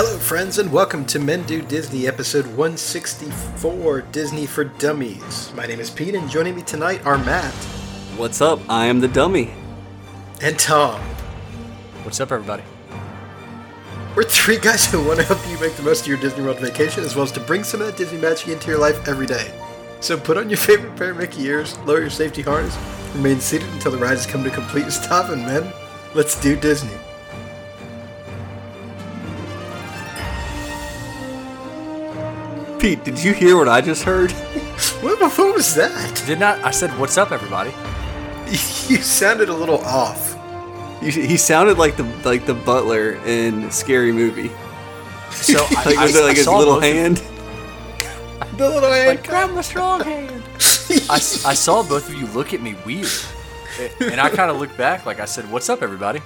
Hello, friends, and welcome to Men Do Disney, episode 164 Disney for Dummies. My name is Pete, and joining me tonight are Matt What's up? I am the dummy. and Tom. What's up, everybody? We're three guys who want to help you make the most of your Disney World vacation, as well as to bring some of that Disney magic into your life every day. So put on your favorite pair of Mickey ears, lower your safety harness, remain seated until the ride has come to a complete stop, and men, let's do Disney. Pete, did you hear what I just heard? What, what was that? Did not I said what's up, everybody? You sounded a little off. You, he sounded like the like the butler in Scary Movie. So I, Like I, was it like I his little both of- hand? The little hand. Like grab my strong hand. I, s- I saw both of you look at me weird, and I kind of looked back like I said, "What's up, everybody?"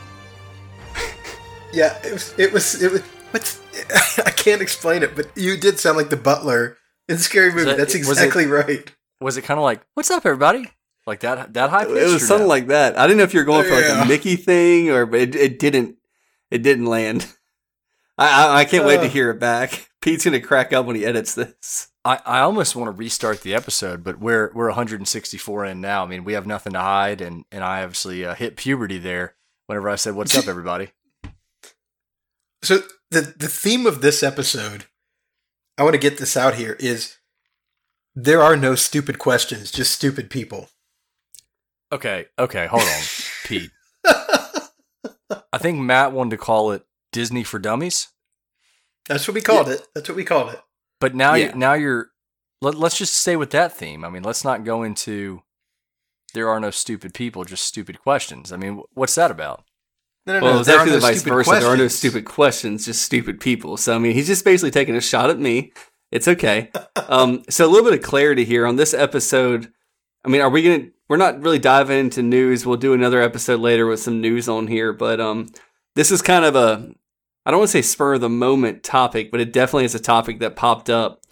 Yeah, it was. It was. It was. What's? I can't explain it, but you did sound like the butler in Scary Movie. that- That's was it- exactly right. Was it kind of like "What's up, everybody?" Like that that high pitched? It was something like that. I didn't know if you were going for like Yeah. a Mickey thing or, but it, it didn't. It didn't land. I I, I can't wait to Uh. hear it back. Pete's gonna crack up when he edits this. I, I almost want to restart the episode, but we're we're 164 in now. I mean, we have nothing to hide, and and I obviously uh, hit puberty there whenever I said, "What's up, everybody?" So the the theme of this episode, I want to get this out here is there are no stupid questions, just stupid people. Okay, okay, hold on, Pete. I think Matt wanted to call it Disney for Dummies. That's what we called it. That's what we called it. But now, Yeah. you now you're. Let, let's just stay with that theme. I mean, let's not go into. There are no stupid people, just stupid questions. I mean, what's that about? No, no, Well, no. it's there are actually no the vice stupid versa. There are no questions. stupid questions, just stupid people. So I mean, he's just basically taking a shot at me. It's okay. um, so a little bit of clarity here on this episode. I mean, are we gonna? We're not really diving into news. We'll do another episode later with some news on here. But um, this is kind of a I don't want to say spur of the moment topic, but it definitely is a topic that popped up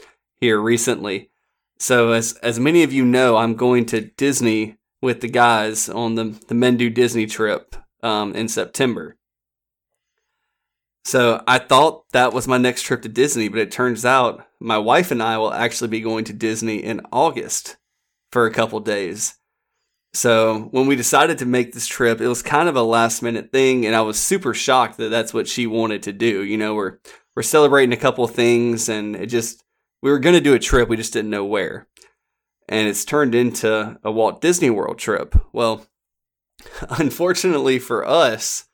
here recently. So as as many of you know, I'm going to Disney with the guys on the the Men Do Disney trip um, in September. So I thought that was my next trip to Disney, but it turns out my wife and I will actually be going to Disney in August for a couple days. So when we decided to make this trip, it was kind of a last minute thing, and I was super shocked that that's what she wanted to do. You know, we're we're celebrating a couple things, and it just we were going to do a trip, we just didn't know where, and it's turned into a Walt Disney World trip. Well, unfortunately for us,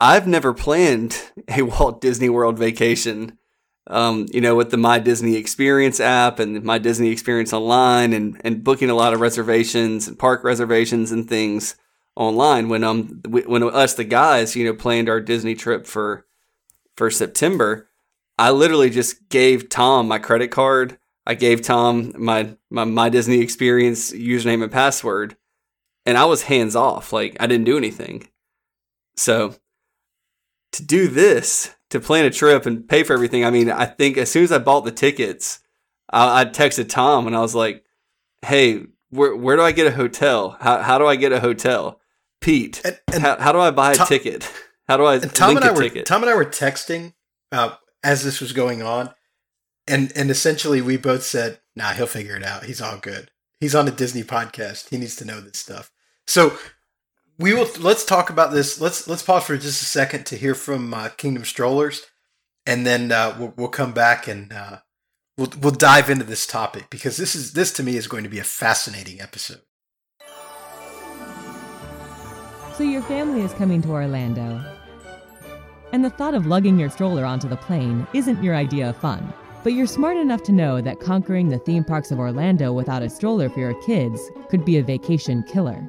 I've never planned a Walt Disney World vacation. Um, you know, with the My Disney Experience app and My Disney Experience online, and and booking a lot of reservations and park reservations and things online. When um when us the guys, you know, planned our Disney trip for for September, I literally just gave Tom my credit card. I gave Tom my my My Disney Experience username and password, and I was hands off. Like I didn't do anything. So to do this, to plan a trip and pay for everything, I mean, I think as soon as I bought the tickets, I, I texted Tom and I was like, "Hey, where where do I get a hotel? How how do I get a hotel? Pete, And, and, how, how do I buy a Tom- ticket? How do I and Tom link and I were ticket?" Tom and I were texting uh, as this was going on, and and essentially we both said, "Nah, he'll figure it out. He's all good. He's on a Disney podcast. He needs to know this stuff." So we will let's talk about this. Let's let's pause for just a second to hear from uh, Kingdom Strollers, and then uh, we'll we'll come back and uh, we'll we'll dive into this topic because this is this to me is going to be a fascinating episode. So your family is coming to Orlando. And the thought of lugging your stroller onto the plane isn't your idea of fun. But you're smart enough to know that conquering the theme parks of Orlando without a stroller for your kids could be a vacation killer.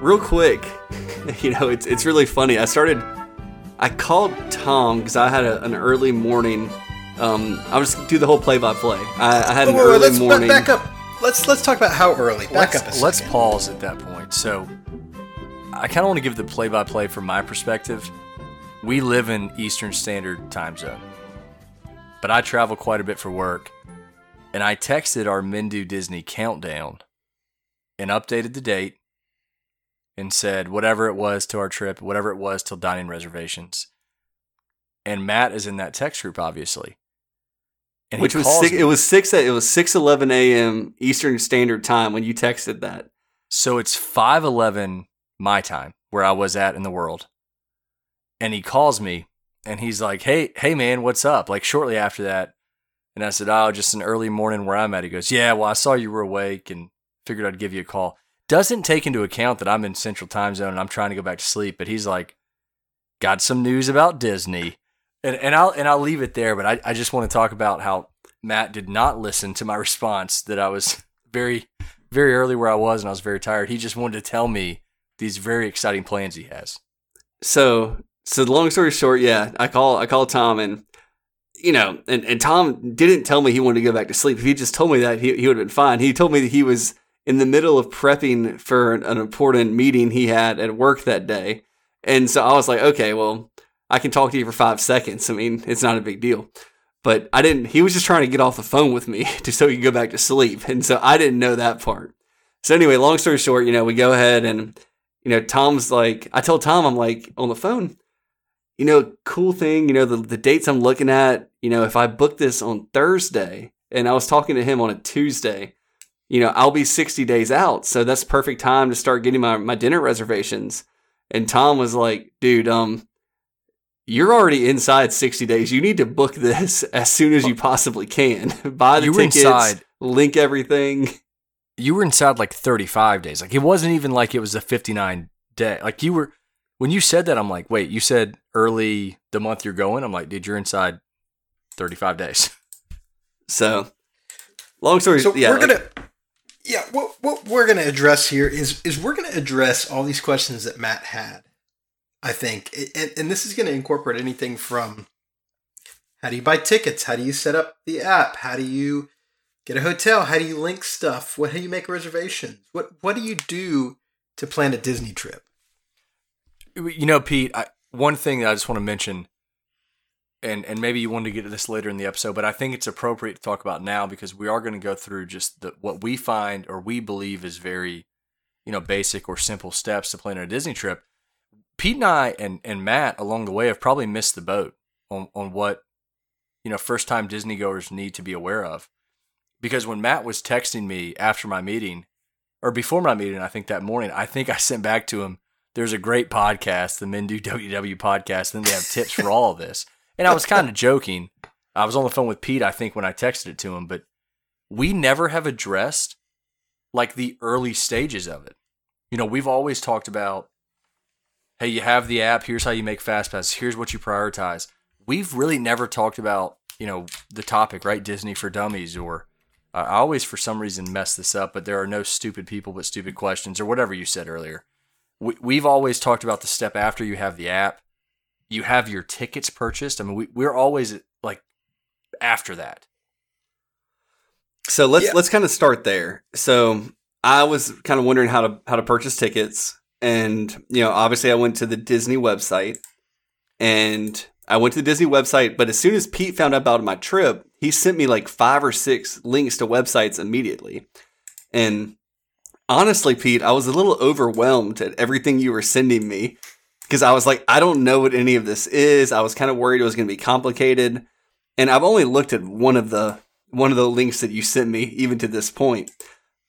real quick, you know, it's it's really funny. I started, I called Tom because I had a, an early morning. Um, I was do the whole play by play. I had an Whoa, whoa, whoa, early let's morning. back up. Let's let's talk about how early. Back let's, up a let's pause at that point. So, I kind of want to give the play-by-play from my perspective. We live in Eastern Standard Time Zone, but I travel quite a bit for work, and I texted our Men Do Disney countdown and updated the date and said whatever it was to our trip, whatever it was till dining reservations. And Matt is in that text group, obviously. And which was six, me. it was six it was six eleven a.m. Eastern Standard Time when you texted that. So it's 5:11 my time where I was at in the world. And he calls me and he's like, "Hey, hey man, what's up?" Like shortly after that. And I said, "Oh, just an early morning where I'm at." He goes, "Yeah, well, I saw you were awake and figured I'd give you a call." Doesn't take into account that I'm in Central Time Zone and I'm trying to go back to sleep, but he's like, "Got some news about Disney." And and I'll and I'll leave it there, but I, I just want to talk about how Matt did not listen to my response that I was very very early where I was and I was very tired. He just wanted to tell me these very exciting plans he has. So so long story short, yeah, I call I call Tom and you know, and, and Tom didn't tell me he wanted to go back to sleep. If he just told me that, he, he would have been fine. He told me that he was in the middle of prepping for an, an important meeting he had at work that day. And so I was like, okay, well, I can talk to you for five seconds. I mean, it's not a big deal. But I didn't, he was just trying to get off the phone with me just so he could go back to sleep. And so I didn't know that part. So anyway, long story short, you know, we go ahead and, you know, Tom's like, I told Tom, I'm like, on the phone, you know, cool thing, you know, the, the dates I'm looking at, you know, if I book this on Thursday and I was talking to him on a Tuesday, you know, I'll be 60 days out. So that's perfect time to start getting my, my dinner reservations. And Tom was like, dude, um, you're already inside 60 days. You need to book this as soon as you possibly can. Buy the You were tickets, inside. link everything. You were inside like 35 days. Like it wasn't even like it was a 59 day. Like you were when you said that I'm like, "Wait, you said early the month you're going?" I'm like, "Dude, you're inside 35 days." So, long story So yeah, we're like- gonna, yeah. What what we're gonna address here is is we're gonna address all these questions that Matt had. I think, and, and this is gonna incorporate anything from how do you buy tickets, how do you set up the app, how do you get a hotel, how do you link stuff, what how do you make reservations, what what do you do to plan a Disney trip? You know, Pete, I, one thing that I just want to mention, and and maybe you wanted to get to this later in the episode, but I think it's appropriate to talk about now because we are going to go through just the, what we find or we believe is very, you know, basic or simple steps to plan a Disney trip. Pete and I and, and Matt along the way have probably missed the boat on, on what, you know, first time Disney goers need to be aware of. Because when Matt was texting me after my meeting, or before my meeting, I think that morning, I think I sent back to him, there's a great podcast, the Men Do WW podcast, and they have tips for all of this. And I was kind of joking. I was on the phone with Pete, I think, when I texted it to him, but we never have addressed like the early stages of it. You know, we've always talked about, hey, you have the app, here's how you make fast passes, here's what you prioritize. We've really never talked about, you know, the topic, right? Disney for dummies or uh, I always, for some reason, mess this up, but there are no stupid people but stupid questions, or whatever you said earlier. We, we've always talked about the step after you have the app, you have your tickets purchased. I mean, we, we're always like after that. So let's Yeah. let's kind of start there. So I was kind of wondering how to how to purchase tickets, and you know, obviously, I went to the Disney website, and I went to the Disney website. But as soon as Pete found out about my trip, he sent me like five or six links to websites immediately. And honestly, Pete, I was a little overwhelmed at everything you were sending me because I was like, I don't know what any of this is. I was kind of worried it was going to be complicated, and I've only looked at one of the one of the links that you sent me even to this point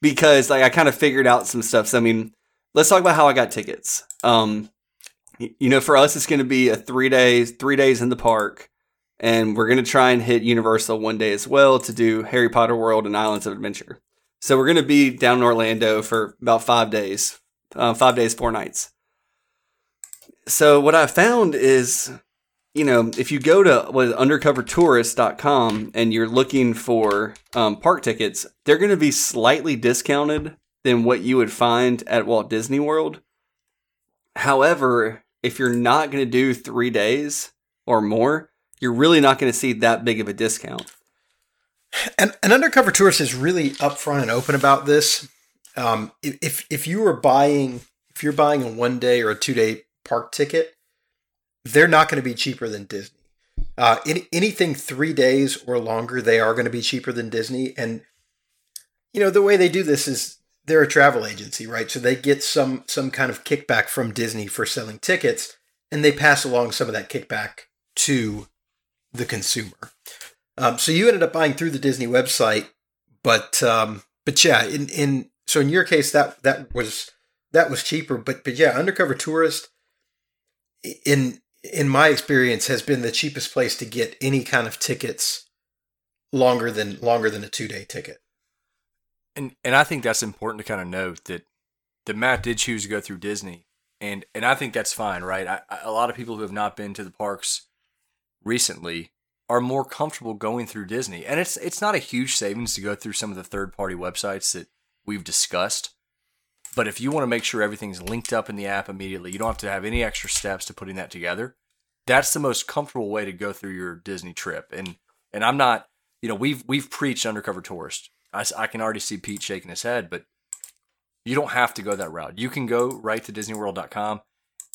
because like I kind of figured out some stuff. So I mean, let's talk about how I got tickets. Um, you know, for us, it's going to be a three days, three days in the park, and we're going to try and hit Universal one day as well to do Harry Potter World and Islands of Adventure. So we're going to be down in Orlando for about five days, uh, five days, four nights. So what I found is, you know, if you go to what undercovertourist.com and you're looking for um, park tickets, they're going to be slightly discounted than what you would find at Walt Disney World. However, if you're not going to do three days or more, you're really not going to see that big of a discount. And an undercover tourist is really upfront and open about this. Um, if if you were buying if you're buying a one day or a two day park ticket, they're not going to be cheaper than Disney. Uh, any, anything three days or longer, they are going to be cheaper than Disney. And you know the way they do this is they're a travel agency, right? So they get some some kind of kickback from Disney for selling tickets, and they pass along some of that kickback to the consumer. Um, so you ended up buying through the Disney website, but um, but yeah, in in so in your case that that was that was cheaper, but but yeah, undercover tourist in in my experience has been the cheapest place to get any kind of tickets longer than longer than a two day ticket. And and I think that's important to kind of note that that Matt did choose to go through Disney, and and I think that's fine, right? I, I, a lot of people who have not been to the parks recently are more comfortable going through Disney, and it's it's not a huge savings to go through some of the third party websites that we've discussed. But if you want to make sure everything's linked up in the app immediately, you don't have to have any extra steps to putting that together. That's the most comfortable way to go through your Disney trip. And and I'm not, you know, we've we've preached undercover tourist. I, I can already see Pete shaking his head, but you don't have to go that route. You can go right to DisneyWorld.com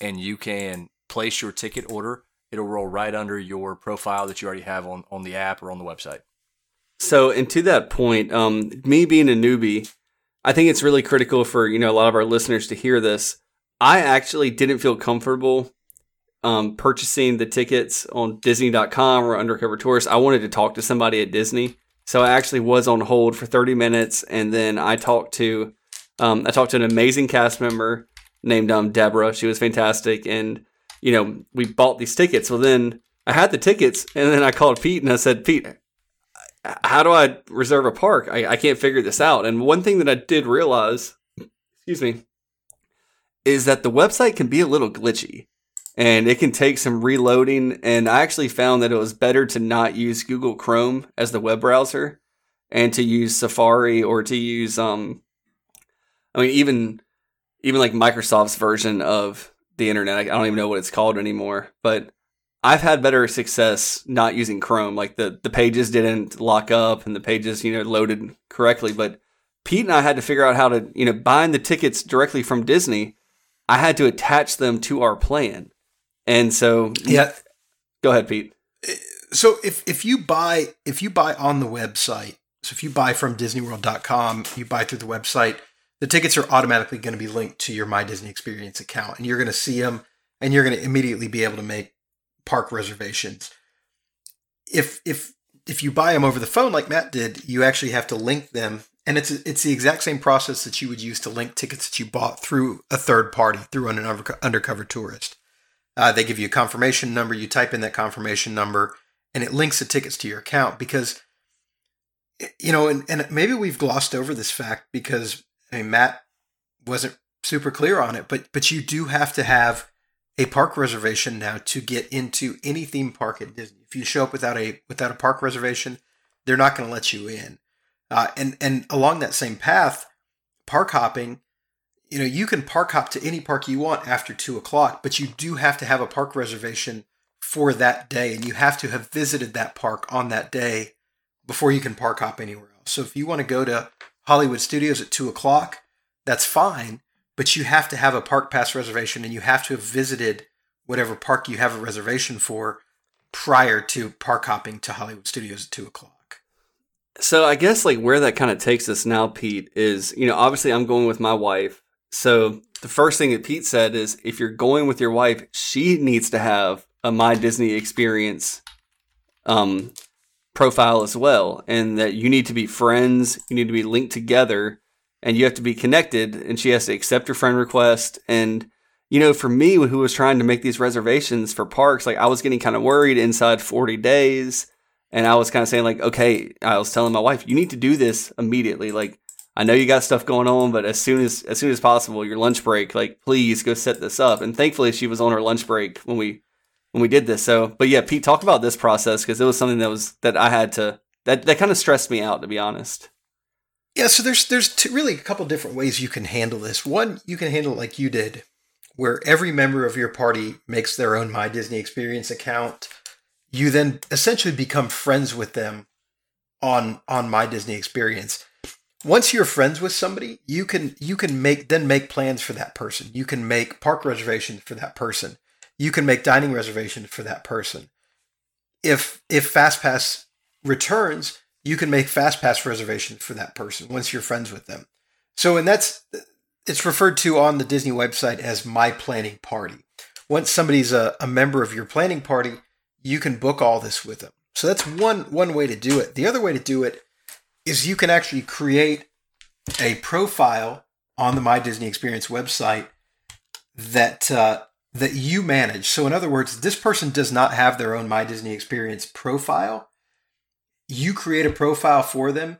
and you can place your ticket order. It'll roll right under your profile that you already have on, on the app or on the website. So, and to that point, um, me being a newbie, I think it's really critical for you know a lot of our listeners to hear this. I actually didn't feel comfortable um, purchasing the tickets on Disney.com or Undercover Tourist. I wanted to talk to somebody at Disney, so I actually was on hold for 30 minutes, and then I talked to um, I talked to an amazing cast member named um, Deborah. She was fantastic, and you know we bought these tickets. Well, then I had the tickets, and then I called Pete and I said, Pete, how do I reserve a park? I, I can't figure this out. And one thing that I did realize, excuse me, is that the website can be a little glitchy and it can take some reloading. And I actually found that it was better to not use Google Chrome as the web browser and to use Safari or to use, um, I mean, even, even like Microsoft's version of the internet. I don't even know what it's called anymore, but I've had better success not using Chrome. Like the, the pages didn't lock up and the pages, you know, loaded correctly. But Pete and I had to figure out how to, you know, buying the tickets directly from Disney. I had to attach them to our plan. And so Yeah. go ahead, Pete. So if if you buy if you buy on the website, so if you buy from DisneyWorld.com, you buy through the website, the tickets are automatically going to be linked to your My Disney Experience account, and you're going to see them, and you're going to immediately be able to make park reservations. If if if you buy them over the phone like Matt did, you actually have to link them, and it's it's the exact same process that you would use to link tickets that you bought through a third party through an undercover tourist. Uh, they give you a confirmation number. You type in that confirmation number, and it links the tickets to your account. Because you know, and, and maybe we've glossed over this fact because I mean Matt wasn't super clear on it, but but you do have to have a park reservation now to get into any theme park at Disney. If you show up without a without a park reservation, they're not going to let you in. Uh, and and along that same path, park hopping, you know, you can park hop to any park you want after two o'clock, but you do have to have a park reservation for that day, and you have to have visited that park on that day before you can park hop anywhere else. So if you want to go to Hollywood Studios at two o'clock, that's fine but you have to have a park pass reservation and you have to have visited whatever park you have a reservation for prior to park hopping to Hollywood Studios at two o'clock. So I guess like where that kind of takes us now, Pete, is you know obviously I'm going with my wife. So the first thing that Pete said is if you're going with your wife, she needs to have a My Disney experience um, profile as well, and that you need to be friends, you need to be linked together and you have to be connected and she has to accept your friend request and you know, for me, who was trying to make these reservations for parks, like I was getting kind of worried inside 40 days. And I was kind of saying, like, okay, I was telling my wife, you need to do this immediately. Like, I know you got stuff going on, but as soon as as soon as possible, your lunch break, like, please go set this up. And thankfully, she was on her lunch break when we when we did this. So, but yeah, Pete, talk about this process because it was something that was that I had to that that kind of stressed me out, to be honest. Yeah, so there's there's two, really a couple different ways you can handle this. One, you can handle like you did, where every member of your party makes their own My Disney Experience account. You then essentially become friends with them on on My Disney Experience. Once you're friends with somebody, you can you can make then make plans for that person. You can make park reservations for that person. You can make dining reservations for that person. If if FastPass returns, you can make fast pass reservations for that person once you're friends with them. So, and that's it's referred to on the Disney website as My Planning Party. Once somebody's a, a member of your planning party, you can book all this with them. So that's one one way to do it. The other way to do it is you can actually create a profile on the My Disney Experience website that uh, that you manage. So in other words, this person does not have their own My Disney Experience profile you create a profile for them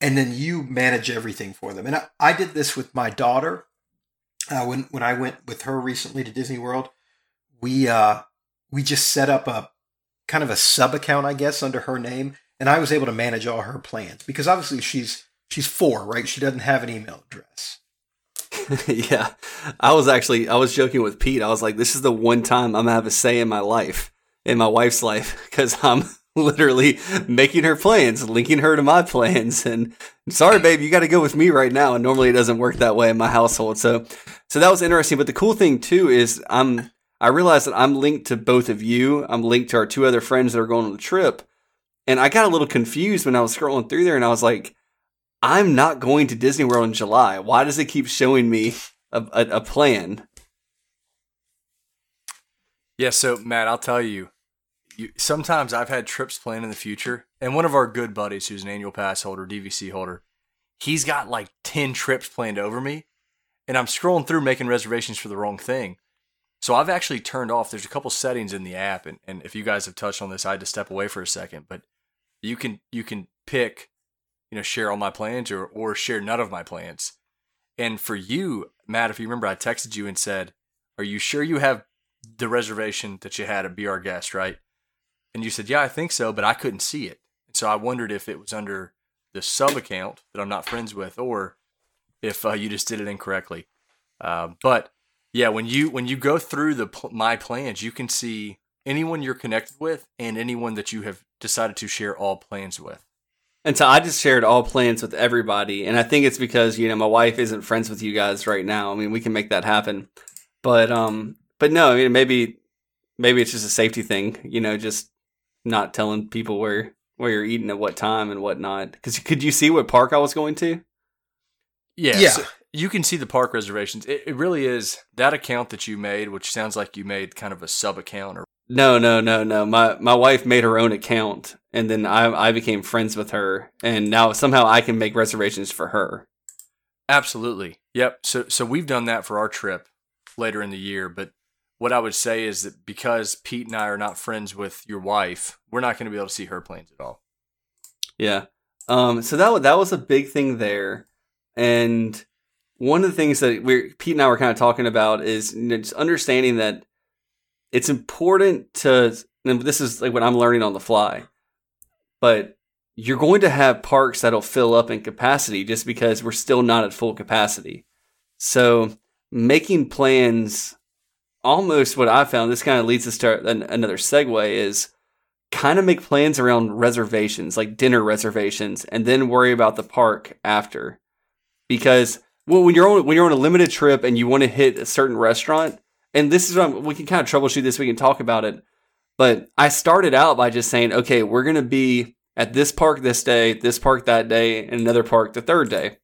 and then you manage everything for them. And I, I did this with my daughter uh, when when I went with her recently to Disney World. We uh, we just set up a kind of a sub account, I guess, under her name, and I was able to manage all her plans because obviously she's she's four, right? She doesn't have an email address. yeah, I was actually I was joking with Pete. I was like, this is the one time I'm gonna have a say in my life, in my wife's life, because I'm literally making her plans, linking her to my plans. And sorry, babe, you got to go with me right now. And normally it doesn't work that way in my household. So, so that was interesting. But the cool thing too is I'm, I realized that I'm linked to both of you. I'm linked to our two other friends that are going on the trip. And I got a little confused when I was scrolling through there and I was like, I'm not going to Disney World in July. Why does it keep showing me a, a, a plan? Yeah, so Matt, I'll tell you, you, sometimes I've had trips planned in the future, and one of our good buddies, who's an annual pass holder, DVC holder, he's got like ten trips planned over me, and I'm scrolling through making reservations for the wrong thing. So I've actually turned off. There's a couple settings in the app, and, and if you guys have touched on this, I had to step away for a second. But you can you can pick, you know, share all my plans or or share none of my plans. And for you, Matt, if you remember, I texted you and said, "Are you sure you have the reservation that you had at Be Our Guest, right?" And you said, Yeah, I think so, but I couldn't see it. And so I wondered if it was under the sub account that I'm not friends with, or if uh, you just did it incorrectly. Uh, but yeah, when you when you go through the my plans, you can see anyone you're connected with and anyone that you have decided to share all plans with. And so I just shared all plans with everybody, and I think it's because you know my wife isn't friends with you guys right now. I mean, we can make that happen, but um, but no, I mean maybe maybe it's just a safety thing, you know, just not telling people where where you're eating at what time and whatnot. Because could you see what park I was going to? Yeah, yeah. So you can see the park reservations. It, it really is that account that you made, which sounds like you made kind of a sub account or. No, no, no, no. My my wife made her own account, and then I I became friends with her, and now somehow I can make reservations for her. Absolutely. Yep. So so we've done that for our trip later in the year, but what I would say is that because Pete and I are not friends with your wife, we're not going to be able to see her planes at all. Yeah. Um. So that that was a big thing there, and one of the things that we Pete and I were kind of talking about is just understanding that it's important to. And this is like what I'm learning on the fly, but you're going to have parks that'll fill up in capacity just because we're still not at full capacity. So making plans almost what I found, this kind of leads us to an, another segue is kind of make plans around reservations, like dinner reservations, and then worry about the park after. Because well, when you're on when you're on a limited trip and you want to hit a certain restaurant, and this is what we can kind of troubleshoot this, we can talk about it. But I started out by just saying, okay, we're gonna be at this park this day, this park that day, and another park the third day.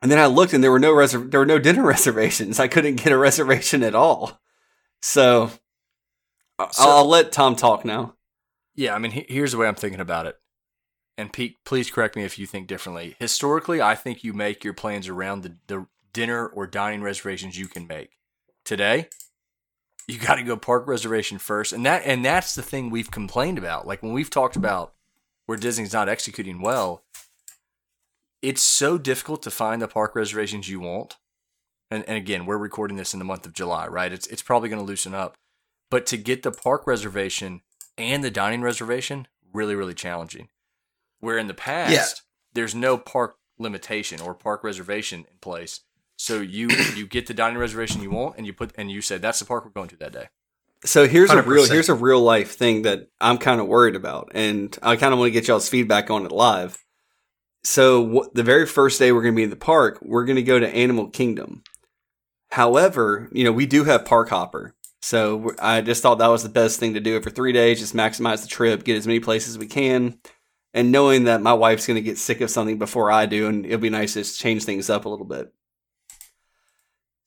And then I looked and there were no reser- there were no dinner reservations. I couldn't get a reservation at all. So, so I'll, let Tom talk now. Yeah, I mean, here's the way I'm thinking about it. And Pete, please correct me if you think differently. Historically, I think you make your plans around the, the dinner or dining reservations you can make. today, you got to go park reservation first, and that and that's the thing we've complained about. Like when we've talked about where Disney's not executing well, it's so difficult to find the park reservations you want. And, and again, we're recording this in the month of July, right? It's it's probably going to loosen up, but to get the park reservation and the dining reservation, really really challenging. Where in the past, Yeah. there's no park limitation or park reservation in place. So you you get the dining reservation you want, and you put and you said that's the park we're going to that day. So here's a real here's a real life thing that I'm kind of worried about, and I kind of want to get y'all's feedback on it live. So wh- the very first day we're going to be in the park, we're going to go to Animal Kingdom. However, you know we do have Park Hopper, so I just thought that was the best thing to do for three days. Just maximize the trip, get as many places as we can, and knowing that my wife's going to get sick of something before I do, and it'll be nice to change things up a little bit.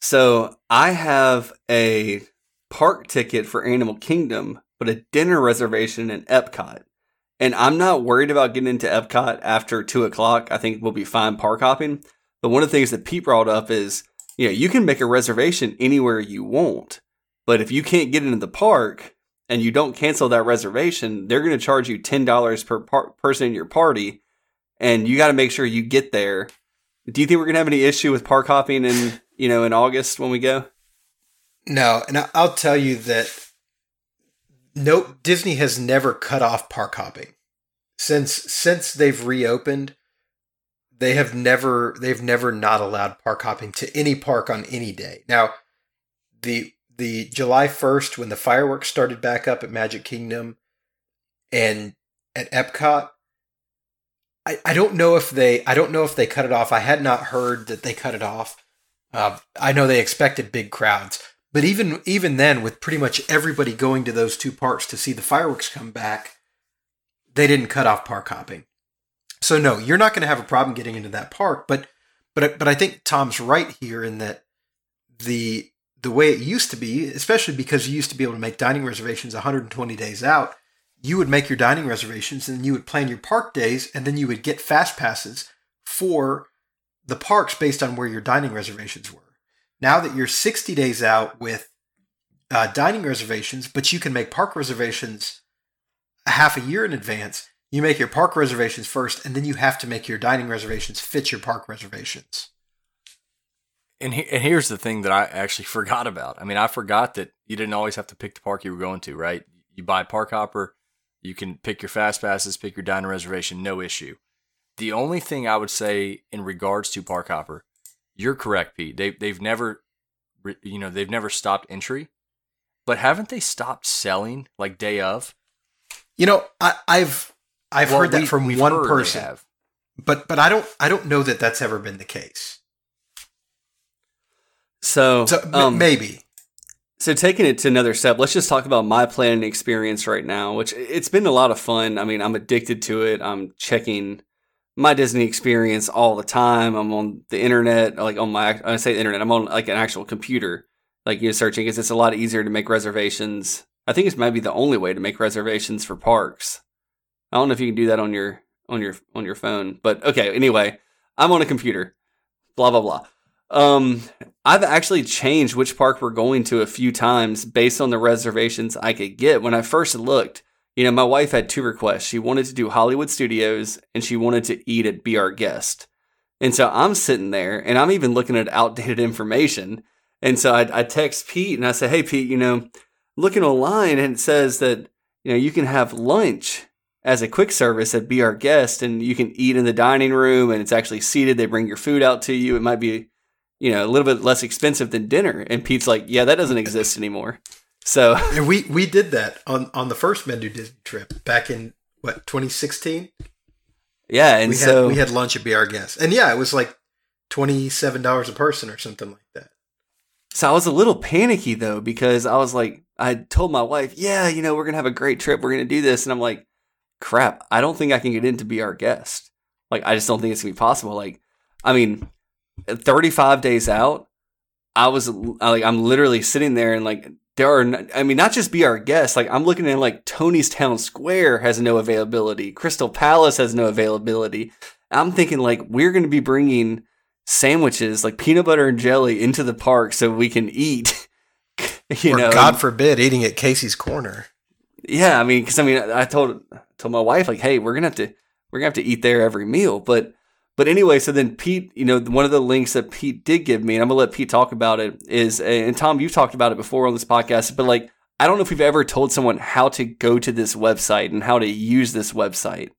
So I have a park ticket for Animal Kingdom, but a dinner reservation in Epcot. And I'm not worried about getting into Epcot after two o'clock. I think we'll be fine park hopping. But one of the things that Pete brought up is, you know, you can make a reservation anywhere you want. But if you can't get into the park and you don't cancel that reservation, they're going to charge you $10 per par- person in your party. And you got to make sure you get there. Do you think we're going to have any issue with park hopping in, you know, in August when we go? No, and I'll tell you that no Disney has never cut off park hopping since since they've reopened. They have never they've never not allowed park hopping to any park on any day. Now, the the July first when the fireworks started back up at Magic Kingdom and at Epcot, I, I don't know if they I don't know if they cut it off. I had not heard that they cut it off. Uh, I know they expected big crowds, but even even then, with pretty much everybody going to those two parks to see the fireworks come back, they didn't cut off park hopping. So no, you're not going to have a problem getting into that park. But but but I think Tom's right here in that the the way it used to be, especially because you used to be able to make dining reservations 120 days out, you would make your dining reservations and then you would plan your park days, and then you would get fast passes for the parks based on where your dining reservations were. Now that you're 60 days out with uh, dining reservations, but you can make park reservations half a year in advance, you make your park reservations first, and then you have to make your dining reservations fit your park reservations. And, he, and here's the thing that I actually forgot about. I mean, I forgot that you didn't always have to pick the park you were going to, right? You buy Park Hopper, you can pick your fast passes, pick your dining reservation, no issue. The only thing I would say in regards to Park Hopper, you're correct, Pete. They they've never, you know, they've never stopped entry, but haven't they stopped selling like day of? You know, I, I've I've Well, heard that from one person, have. but but I don't I don't know that that's ever been the case. So, So m- um, maybe So taking it to another step, let's just talk about my planning experience right now, which it's been a lot of fun. I mean, I'm addicted to it. I'm checking my Disney experience all the time. I'm on the internet, like on my I say the internet, I'm on like an actual computer, like you're searching because it's a lot easier to make reservations. I think it's maybe the only way to make reservations for parks. I don't know if you can do that on your on your on your phone, but okay. Anyway, I'm on a computer. Blah blah blah. Um, I've actually changed which park we're going to a few times based on the reservations I could get. When I first looked, you know, my wife had two requests. She wanted to do Hollywood Studios and she wanted to eat at Be Our Guest. And so I'm sitting there and I'm even looking at outdated information. And so I, I text Pete and I say, Hey, Pete, you know, looking online and it says that, you know, you can have lunch as a quick service at Be Our Guest and you can eat in the dining room and it's actually seated. They bring your food out to you. It might be you know, a little bit less expensive than dinner. And Pete's like, yeah, that doesn't exist anymore. So and we we did that on on the first Men Do Disney trip back in what 2016. yeah, and we had so we had lunch at Be Our Guest, and yeah, it was like twenty seven dollars a person or something like that. so I was a little panicky though because I was like, I told my wife, yeah, you know, we're gonna have a great trip. We're gonna do this, and I'm like, crap, I don't think I can get in to be our guest. Like, I just don't think it's gonna be possible. Like, I mean, 35 days out, I was like, I'm literally sitting there and like, there are, I mean, not just be our guest. Like, I'm looking at like Tony's Town Square has no availability, Crystal Palace has no availability. I'm thinking like we're going to be bringing sandwiches like peanut butter and jelly into the park so we can eat. You or know, God forbid, eating at Casey's Corner. Yeah, I mean, because I mean, I told told my wife like, hey, we're gonna have to we're gonna have to eat there every meal. But but anyway, so then Pete, you know, one of the links that Pete did give me, and I'm gonna let Pete talk about it, is and Tom, you've talked about it before on this podcast, but like, I don't know if we've ever told someone how to go to this website and how to use this website.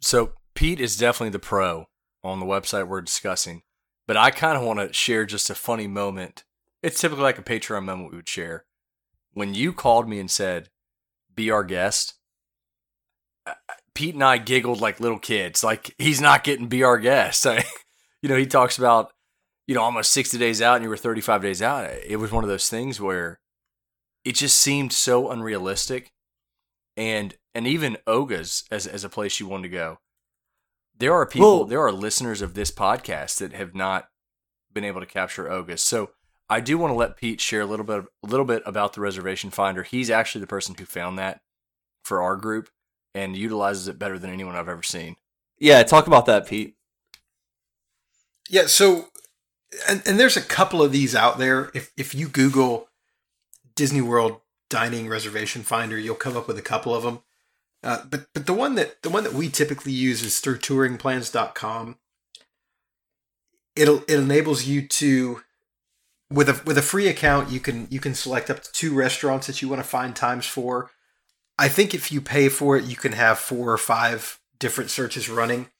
So Pete is definitely the pro on the website we're discussing, but I kind of want to share just a funny moment. It's typically like a Patreon moment we would share. When you called me and said, "Be our guest," Pete and I giggled like little kids. Like he's not getting be our guest. I, you know, he talks about you know almost sixty days out, and you were thirty five days out. It was one of those things where it just seemed so unrealistic, and and even Oga's as as a place you wanted to go. There are people, Well- there are listeners of this podcast that have not been able to capture Oga's. So I do want to let Pete share a little bit, a little bit about the reservation finder. He's actually the person who found that for our group and utilizes it better than anyone I've ever seen. Yeah, talk about that, Pete. Yeah, so and, and there's a couple of these out there. If if you Google Disney World dining reservation finder, you'll come up with a couple of them. Uh, but but the one that the one that we typically use is through touringplans.com. It'll it enables you to with a with a free account you can you can select up to two restaurants that you want to find times for. I think if you pay for it, you can have four or five different searches running.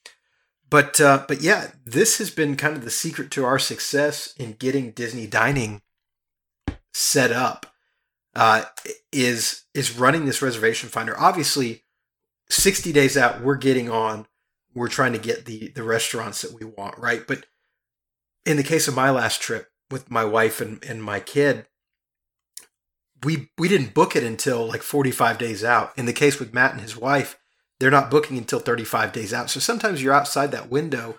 But uh, but yeah, this has been kind of the secret to our success in getting Disney dining set up. Uh, is is running this reservation finder. Obviously, sixty days out, we're getting on. We're trying to get the the restaurants that we want, right? But in the case of my last trip with my wife and, and my kid, we we didn't book it until like 45 days out. In the case with Matt and his wife, they're not booking until 35 days out. So sometimes you're outside that window.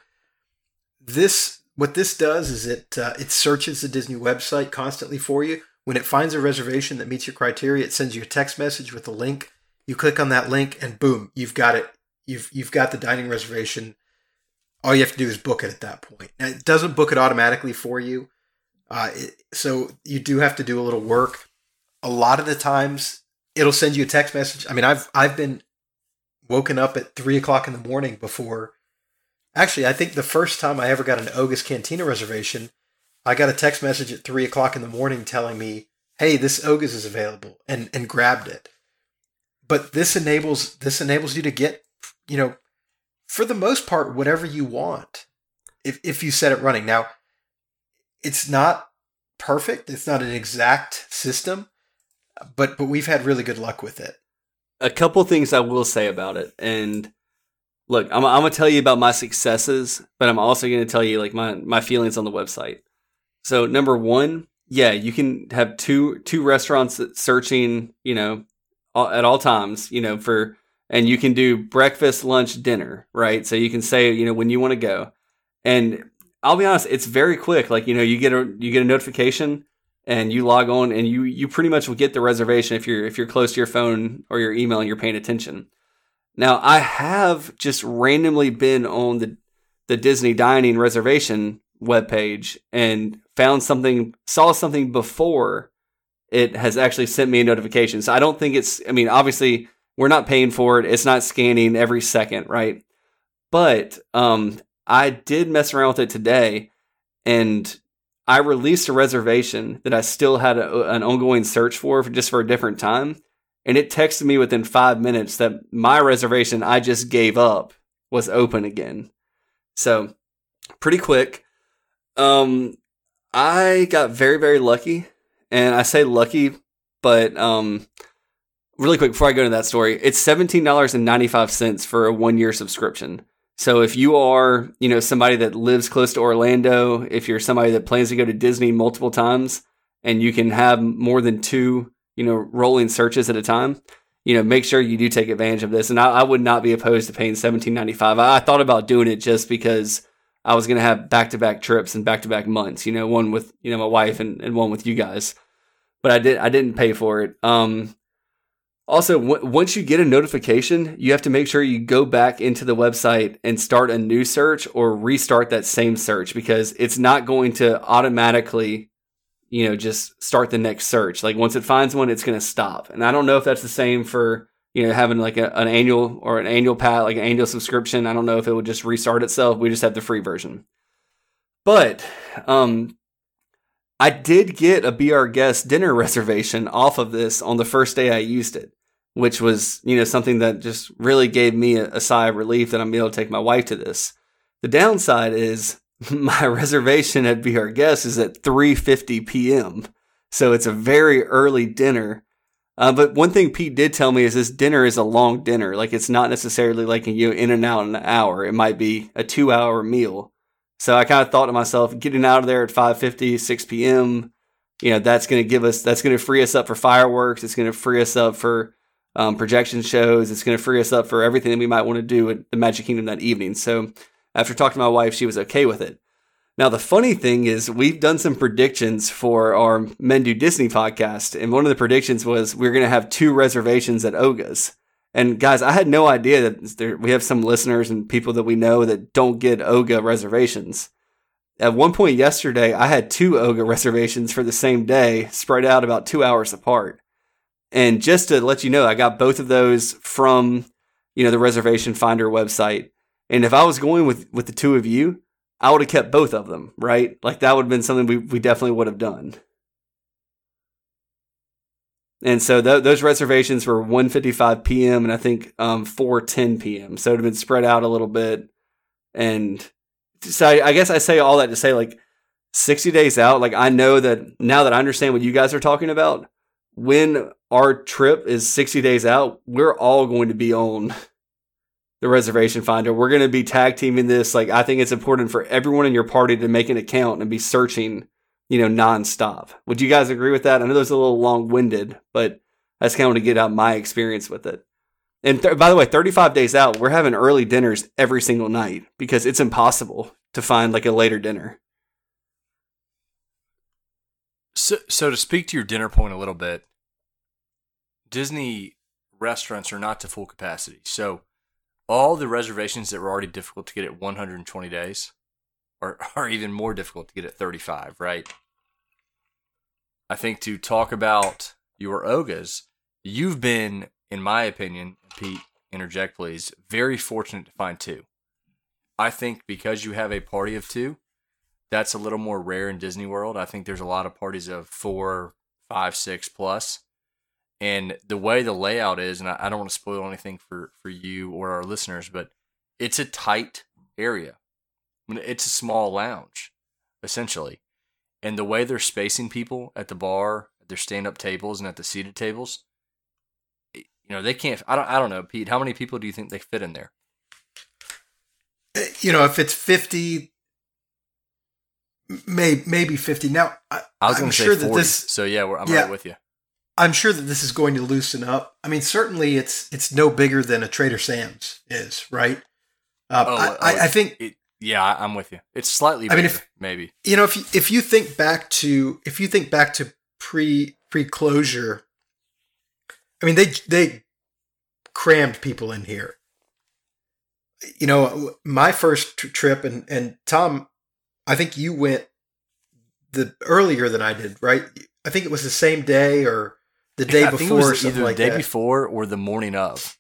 This what this does is it uh, it searches the Disney website constantly for you. When it finds a reservation that meets your criteria, it sends you a text message with a link. You click on that link and boom, you've got it. You've you've got the dining reservation. All you have to do is book it at that point. Now, it doesn't book it automatically for you. Uh, it, so you do have to do a little work. A lot of the times, it'll send you a text message. I mean, I've I've been woken up at three o'clock in the morning before. Actually, I think the first time I ever got an Oga's Cantina reservation, I got a text message at three o'clock in the morning telling me, "Hey, this Ogus is available," and and grabbed it. But this enables this enables you to get, you know, for the most part, whatever you want, if if you set it running. Now, it's not perfect. It's not an exact system, but but we've had really good luck with it. a couple things I will say about it. And look, I'm, I'm gonna tell you about my successes, but I'm also gonna tell you like my my feelings on the website. So number one, yeah, you can have two two restaurants searching, you know, all, at all times, you know, for and you can do breakfast, lunch, dinner, right? So you can say, you know, when you want to go. And I'll be honest, it's very quick. Like, you know, you get a you get a notification and you log on and you you pretty much will get the reservation if you're if you're close to your phone or your email and you're paying attention. Now, I have just randomly been on the the Disney dining reservation webpage and found something saw something before it has actually sent me a notification. So I don't think it's I mean, obviously we're not paying for it. It's not scanning every second, right? But um I did mess around with it today and I released a reservation that I still had a, an ongoing search for, for just for a different time. And it texted me within five minutes that my reservation I just gave up was open again. So pretty quick. Um, I got very, very lucky. And I say lucky, but um, really quick before I go into that story, it's $17.95 for a one year subscription. So if you are, you know, somebody that lives close to Orlando, if you're somebody that plans to go to Disney multiple times and you can have more than two, you know, rolling searches at a time, you know, make sure you do take advantage of this. And I, I would not be opposed to paying seventeen ninety five. I, I thought about doing it just because I was going to have back to back trips and back to back months. You know, one with you know my wife and, and one with you guys. But I did I didn't pay for it. Um, also, w- once you get a notification, you have to make sure you go back into the website and start a new search or restart that same search because it's not going to automatically you know, just start the next search. Like once it finds one, it's going to stop. And I don't know if that's the same for, you know, having like a, an annual or an annual pat, like an annual subscription. I don't know if it would just restart itself. We just have the free version. But um, I did get a Our Guest dinner reservation off of this on the first day I used it, which was, you know, something that just really gave me a, a sigh of relief that I'm able to take my wife to this. The downside is my reservation at Our Guest is at 3:50 p.m. So it's a very early dinner. Uh, but one thing Pete did tell me is this dinner is a long dinner. Like it's not necessarily like you in and out in an hour. It might be a two hour meal. So I kind of thought to myself, getting out of there at 5:50, 6 p.m. You know, that's going to give us, that's going to free us up for fireworks. It's going to free us up for um, projection shows. It's going to free us up for everything that we might want to do at the Magic Kingdom that evening. So after talking to my wife, she was okay with it. Now, the funny thing is, we've done some predictions for our Men Do Disney podcast, and one of the predictions was we are going to have two reservations at Oga's. And guys, I had no idea that there, we have some listeners and people that we know that don't get Oga reservations. At one point yesterday, I had two Oga reservations for the same day, spread out about two hours apart. And just to let you know, I got both of those from, you know, the reservation finder website. And if I was going with, with the two of you, I would have kept both of them, right? Like that would have been something we, we definitely would have done. And so th- those reservations were 1:55 p.m. and I think um, 4:10 p.m. So it had been spread out a little bit. And so I, I guess I say all that to say like 60 days out, like I know that now that I understand what you guys are talking about, when our trip is 60 days out, we're all going to be on the reservation finder. We're going to be tag teaming this. Like, I think it's important for everyone in your party to make an account and be searching, you know, nonstop. Would you guys agree with that? I know that's a little long winded, but I just kind of want to get out my experience with it. And th- by the way, 35 days out, we're having early dinners every single night because it's impossible to find like a later dinner. So, so to speak to your dinner point a little bit, Disney restaurants are not to full capacity. So all the reservations that were already difficult to get at 120 days are, are even more difficult to get at 35, right? I think to talk about your Ogas, you've been, in my opinion, Pete, interject please, very fortunate to find two. I think because you have a party of two, that's a little more rare in Disney World. I think there's a lot of parties of four, five, six plus and the way the layout is, and I, I don't want to spoil anything for for you or our listeners, but it's a tight area. I mean, it's a small lounge, essentially, and the way they're spacing people at the bar, at their stand up tables, and at the seated tables, you know, they can't. I don't. I don't know, Pete. How many people do you think they fit in there? Eh, you know, if it's fifty, may, maybe fifty. Now, I, I was going to say sure 40, this, so yeah, I'm yeah, right with you. I'm sure that this is going to loosen up. I mean, certainly it's it's no bigger than a Trader Sam's is, right? Uh, oh, I, oh, I, I, think. It, yeah, I'm with you. It's slightly. Bigger, I mean, if maybe you know, if you, if you think back to if you think back to pre pre closure, I mean they they crammed people in here. You know, my first trip and and Tom, I think you went the earlier than I did, right? I think it was the same day or the day yeah, before, either like day that. before or the morning of.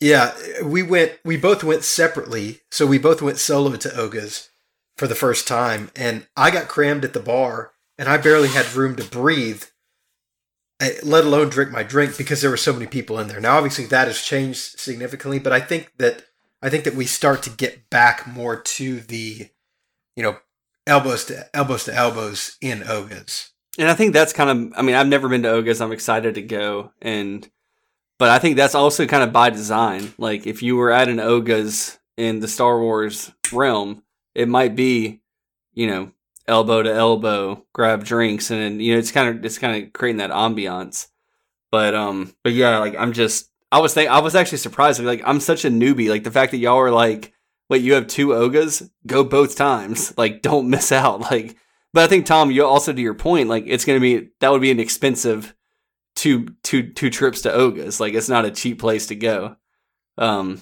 Yeah, we went. We both went separately, so we both went solo to Oga's for the first time, and I got crammed at the bar, and I barely had room to breathe, eh, let alone drink my drink because there were so many people in there. Now, obviously, that has changed significantly, but I think that I think that we start to get back more to the, you know, elbows to elbows to elbows in Oga's. And I think that's kind of, I mean, I've never been to Oga's. I'm excited to go. And, but I think that's also kind of by design. Like if you were at an Oga's in the Star Wars realm, it might be, you know, elbow to elbow, grab drinks. And, then, you know, it's kind of, it's kind of creating that ambiance. But, um, but yeah, like I'm just, I was think I was actually surprised. Like I'm such a newbie. Like the fact that y'all are like, wait, you have two Ogas? Go both times. Like don't miss out. Like but I think Tom, you also to your point, like it's to be that would be an expensive two two two trips to Oga's. Like it's not a cheap place to go. Um,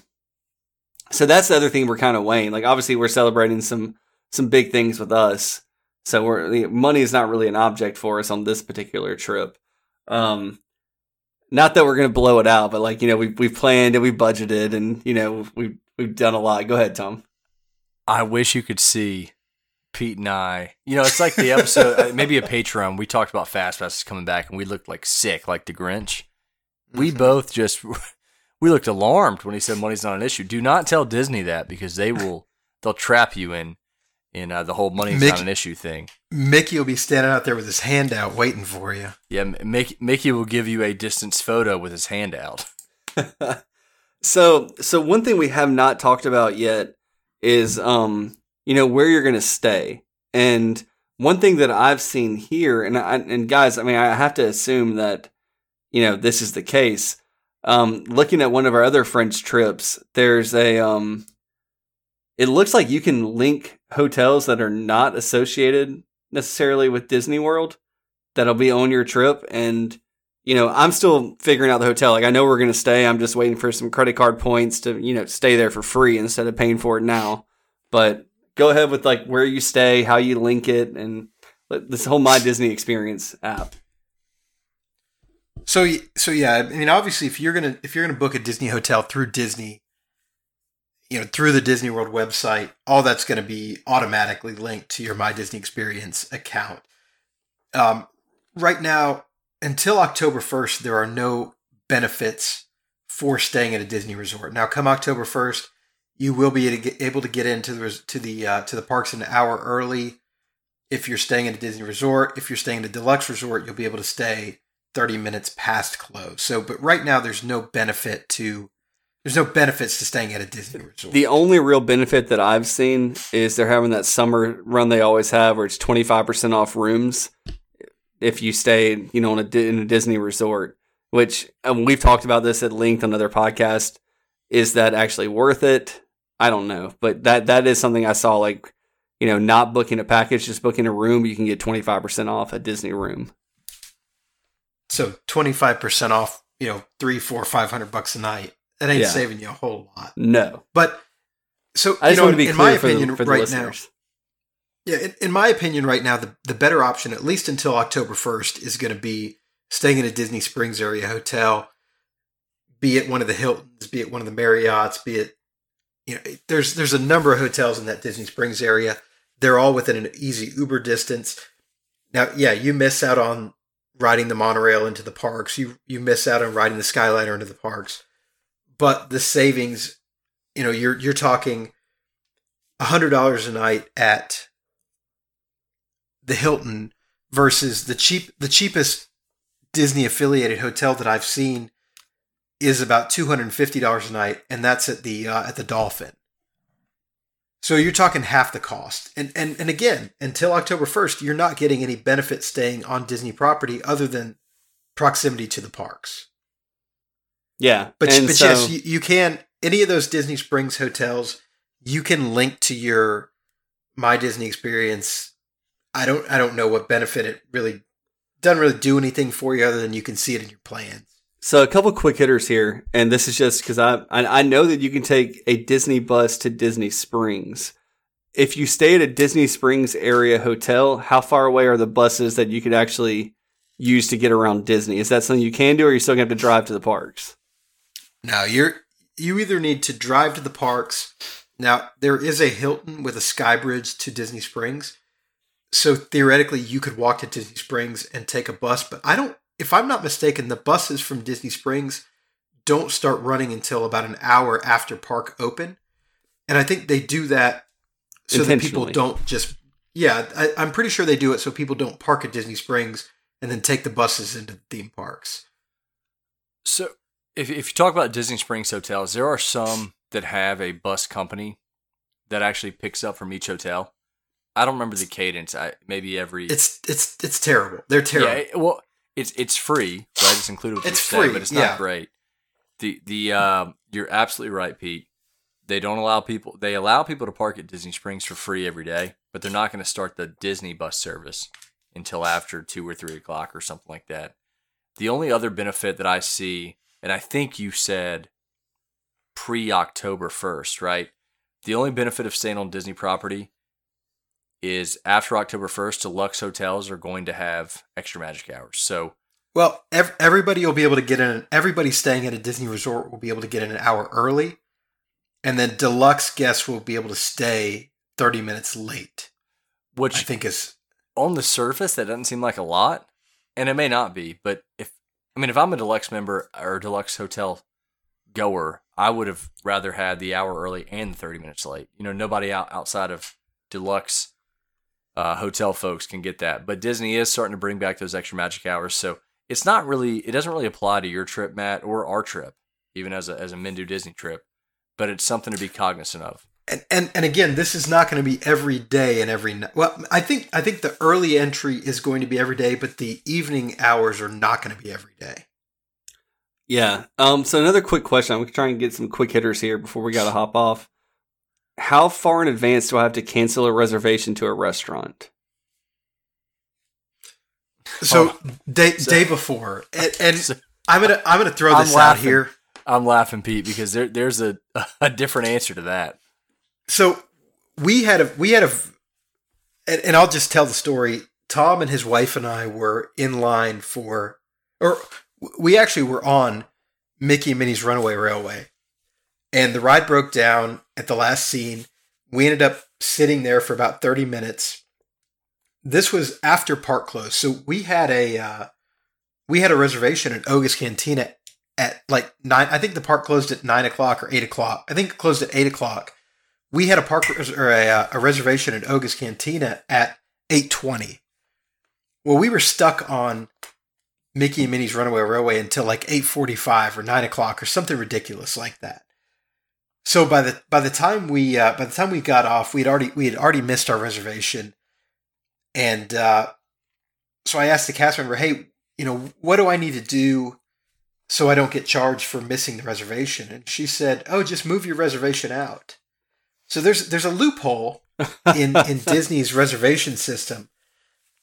so that's the other thing we're kind of weighing. Like obviously we're celebrating some some big things with us. So we're money is not really an object for us on this particular trip. Um, not that we're gonna blow it out, but like you know we we planned and we budgeted and you know we we've done a lot. Go ahead, Tom. I wish you could see Pete and I. You know, it's like the episode, uh, maybe a Patreon. We talked about Fast Passes coming back, and we looked like sick, like the Grinch. We Mhm. both just we looked alarmed when he said money's not an issue. Do not tell Disney that because they will they'll trap you in in uh, the whole money's Mick- not an issue thing. Mickey will be standing out there with his hand out waiting for you. Yeah, Mickey, Mickey will give you a distance photo with his hand out. so so one thing we have not talked about yet is um you know where you're going to stay and one thing that i've seen here and I, and guys i mean i have to assume that you know this is the case um looking at one of our other French trips there's a um it looks like you can link hotels that are not associated necessarily with disney world that'll be on your trip and you know, I'm still figuring out the hotel. Like I know we're going to stay. I'm just waiting for some credit card points to, you know, stay there for free instead of paying for it now. But go ahead with like where you stay, how you link it and this whole My Disney Experience app. So, so yeah, I mean, obviously, if you're gonna if you're gonna book a Disney hotel through Disney, you know, through the Disney World website, all that's to be automatically linked to your My Disney Experience account. Um, right now, until October first, there are no benefits for staying at a Disney resort. Now, come October first, you will be able to get, into the to the uh, to the parks an hour early. If you're staying at a Disney resort, if you're staying at a deluxe resort, you'll be able to stay 30 minutes past close. So, but right now there's no benefit to there's no benefits to staying at a Disney resort. The only real benefit that I've seen is they're having that summer run they always have where it's 25% off rooms if you stay, you know, in a, in a Disney resort, which we've talked about this at length on other podcast. Is that actually worth it? I don't know, but that that is something I saw like, you know, not booking a package, just booking a room, you can get 25% off a Disney room. so 25% off, you know, three, four, five hundred bucks a night. That ain't Yeah. saving you a whole lot. No. But so I you just know, want to be in my opinion, the right listeners. now, yeah, in, in my opinion, right now, the the better option, at least until October 1st, is going to be staying in a Disney Springs area hotel, be it one of the Hiltons, be it one of the Marriotts, be it you know, there's there's a number of hotels in that Disney Springs area. They're all within an easy Uber distance. Now, yeah, you miss out on riding the monorail into the parks. You you miss out on riding the Skyliner into the parks. But the savings, you know, you're you're talking hundred dollars a night at the Hilton versus the cheap the cheapest Disney affiliated hotel that I've seen is about two hundred and fifty dollars a night, and that's at the uh, at the Dolphin. So you're talking half the cost, and and and again, until October first, you're not getting any benefit staying on Disney property other than proximity to the parks. Yeah. But, but so, yes, you, you can any of those Disney Springs hotels, you can link to your My Disney Experience. I don't I don't know what benefit it really doesn't really do anything for you other than you can see it in your plans. So a couple quick hitters here, and this is just because I, I know that you can take a Disney bus to Disney Springs. If you stay at a Disney Springs area hotel, how far away are the buses that you could actually use to get around Disney? Is that something you can do, or are you still gonna have to drive to the parks? Now you're you either need to drive to the parks. Now there is a Hilton with a sky bridge to Disney Springs. So theoretically you could walk to Disney Springs and take a bus, but I don't if I'm not mistaken, the buses from Disney Springs don't start running until about an hour after park open. And I think they do that so that people don't just yeah, I, I'm pretty sure they do it so people don't park at Disney Springs and then take the buses into the theme parks. So, if if you talk about Disney Springs hotels, there are some that have a bus company that actually picks up from each hotel. I don't remember the cadence. I maybe every It's it's it's terrible. They're terrible. yeah. well, it's it's free, right? It's included with It's your stay, free, but it's yeah. not great. The the um, you're absolutely right, Pete. They don't allow people. They allow people to park at Disney Springs for free every day, but they're not going to start the Disney bus service until after two or three o'clock or something like that. The only other benefit that I see, and I think you said pre October first, right? The only benefit of staying on Disney property is after October 1st, deluxe hotels are going to have extra magic hours. So, Well, ev- everybody will be able to get in. Everybody staying at a Disney resort will be able to get in an hour early, and then deluxe guests will be able to stay thirty minutes late. which I think is on the surface, that doesn't seem like a lot, and it may not be. But if I mean, if I'm a deluxe member or deluxe hotel goer, I would have rather had the hour early and the 30 minutes late. You know, nobody out outside of deluxe uh, hotel folks can get that. But Disney is starting to bring back those extra magic hours, so it's not really, it doesn't really apply to your trip, Matt, or our trip, even as a as a Men Do Disney trip. But it's something to be cognizant of. and, and and again, this is not going to be every day and every night. Well, I think I think the early entry is going to be every day, but the evening hours are not going to be every day. Yeah. Um. So another quick question. I'm trying to get some quick hitters here before we got to hop off. How far in advance do I have to cancel a reservation to a restaurant? So Oh. day So- day before, and, and So- I'm gonna I'm gonna throw I'm this out here. I'm laughing, Pete, because there there's a a different answer to that. So we had a we had a, and, and I'll just tell the story. Tom and his wife and I were in line for, or we actually were on Mickey and Minnie's Runaway Railway, and the ride broke down at the last scene. We ended up sitting there for about thirty minutes. This was after park closed, so we had a uh, we had a reservation at Oga's Cantina at like nine. I think the park closed at nine o'clock or eight o'clock. I think it closed at eight o'clock. We had a park res- or a, uh, a reservation at Oga's Cantina at eight twenty. Well, we were stuck on Mickey and Minnie's Runaway Railway until like eight forty five or nine o'clock or something ridiculous like that. So by the by the time we uh, by the time we got off, we'd already we had already missed our reservation, and uh, so I asked the cast member, "Hey, you know, what do I need to do so I don't get charged for missing the reservation?" And she said, "Oh, just move your reservation out." So there's there's a loophole in in Disney's reservation system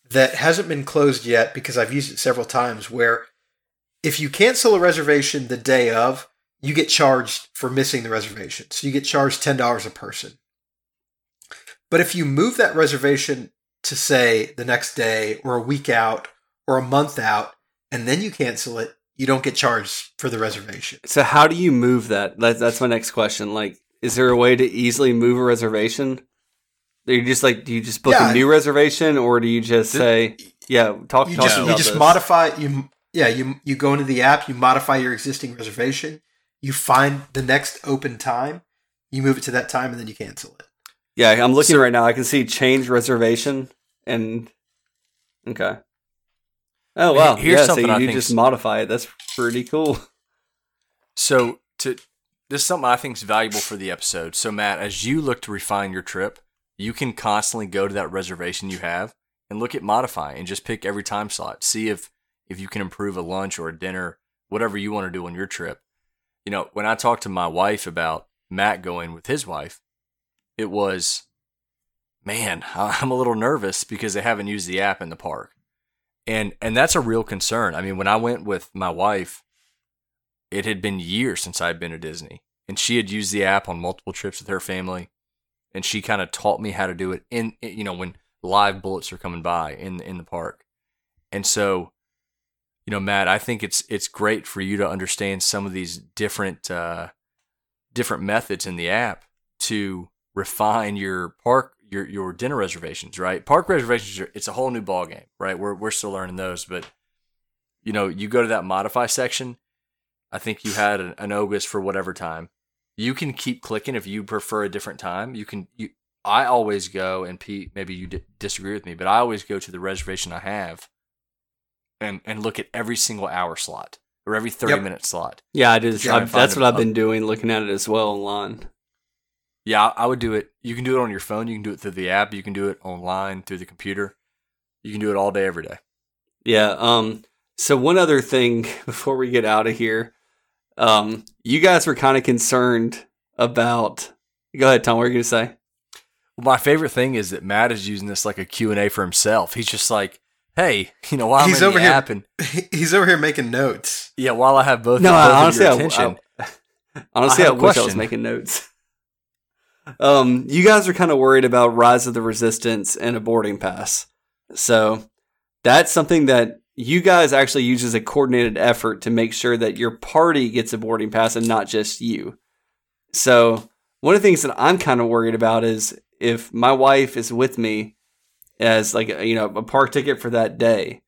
that hasn't been closed yet because I've used it several times where if you cancel a reservation the day of, you get charged for missing the reservation. So you get charged $10 a person. But if you move that reservation to say the next day or a week out or a month out and then you cancel it, you don't get charged for the reservation. So how do you move that? that that's my next question. Like, is there a way to easily move a reservation? Do you just like do you just book Yeah. a new reservation or do you just say yeah talk You talk just about you just this. modify you yeah, you you go into the app, you modify your existing reservation, you find the next open time, you move it to that time and then you cancel it. Yeah, I'm looking right now. I can see change reservation and okay. Oh wow! Here's yeah, something so I you think just s- modify it. That's pretty cool. So to this is something I think is valuable for the episode. So Matt, as you look to refine your trip, you can constantly go to that reservation you have and look at modifying and just pick every time slot. See if if you can improve a lunch or a dinner, whatever you want to do on your trip. You know, when I talked to my wife about Matt going with his wife, it was, man, I'm a little nervous because they haven't used the app in the park. And and that's a real concern. I mean, when I went with my wife, it had been years since I'd been to Disney, and she had used the app on multiple trips with her family, and she kind of taught me how to do it in you know when live bullets are coming by in in the park, and so, you know, Matt, I think it's it's great for you to understand some of these different uh, different methods in the app to refine your park your your dinner reservations, right? Park reservations are it's a whole new ball game, right? We're we're still learning those, but you know, you go to that modify section. I think you had an, an Oga's for whatever time. You can keep clicking if you prefer a different time. You can. You, I always go, and Pete, maybe you d- disagree with me, but I always go to the reservation I have, and and look at every single hour slot or every thirty Yep. minute slot. Yeah, I just Yeah, I, I find that's what I've up- been doing, looking at it as well online. Yeah, I I would do it. You can do it on your phone. You can do it through the app. You can do it online through the computer. You can do it all day, every day. Yeah. Um. So one other thing before we get out of here, um, you guys were kind of concerned about. Go ahead, Tom. What are you gonna say? Well, my favorite thing is that Matt is using this like a Q and A for himself. He's just like, "Hey, you know, while He's I'm over here- app, and He's over here making notes. yeah, while I have both, No, both I, of honestly, your I, attention, I- honestly, I I, have a wish I was question. making notes. um, you guys are kind of worried about Rise of the Resistance and a boarding pass. So that's something that you guys actually use as a coordinated effort to make sure that your party gets a boarding pass and not just you. So one of the things that I'm kind of worried about is if my wife is with me as like you know a park ticket for that day.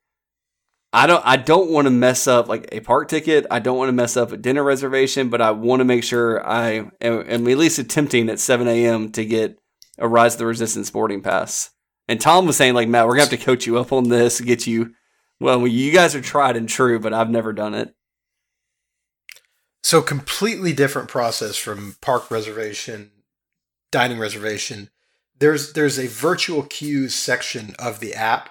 I don't I don't want to mess up like a park ticket. I don't want to mess up a dinner reservation, but I want to make sure I am, am at least attempting at 7 a.m. to get a Rise of the Resistance boarding pass. And Tom was saying like Matt, we're gonna have to coach you up on this, get you. Well, you guys are tried and true, but I've never done it. So completely different process from park reservation, dining reservation. There's there's a virtual queues section of the app,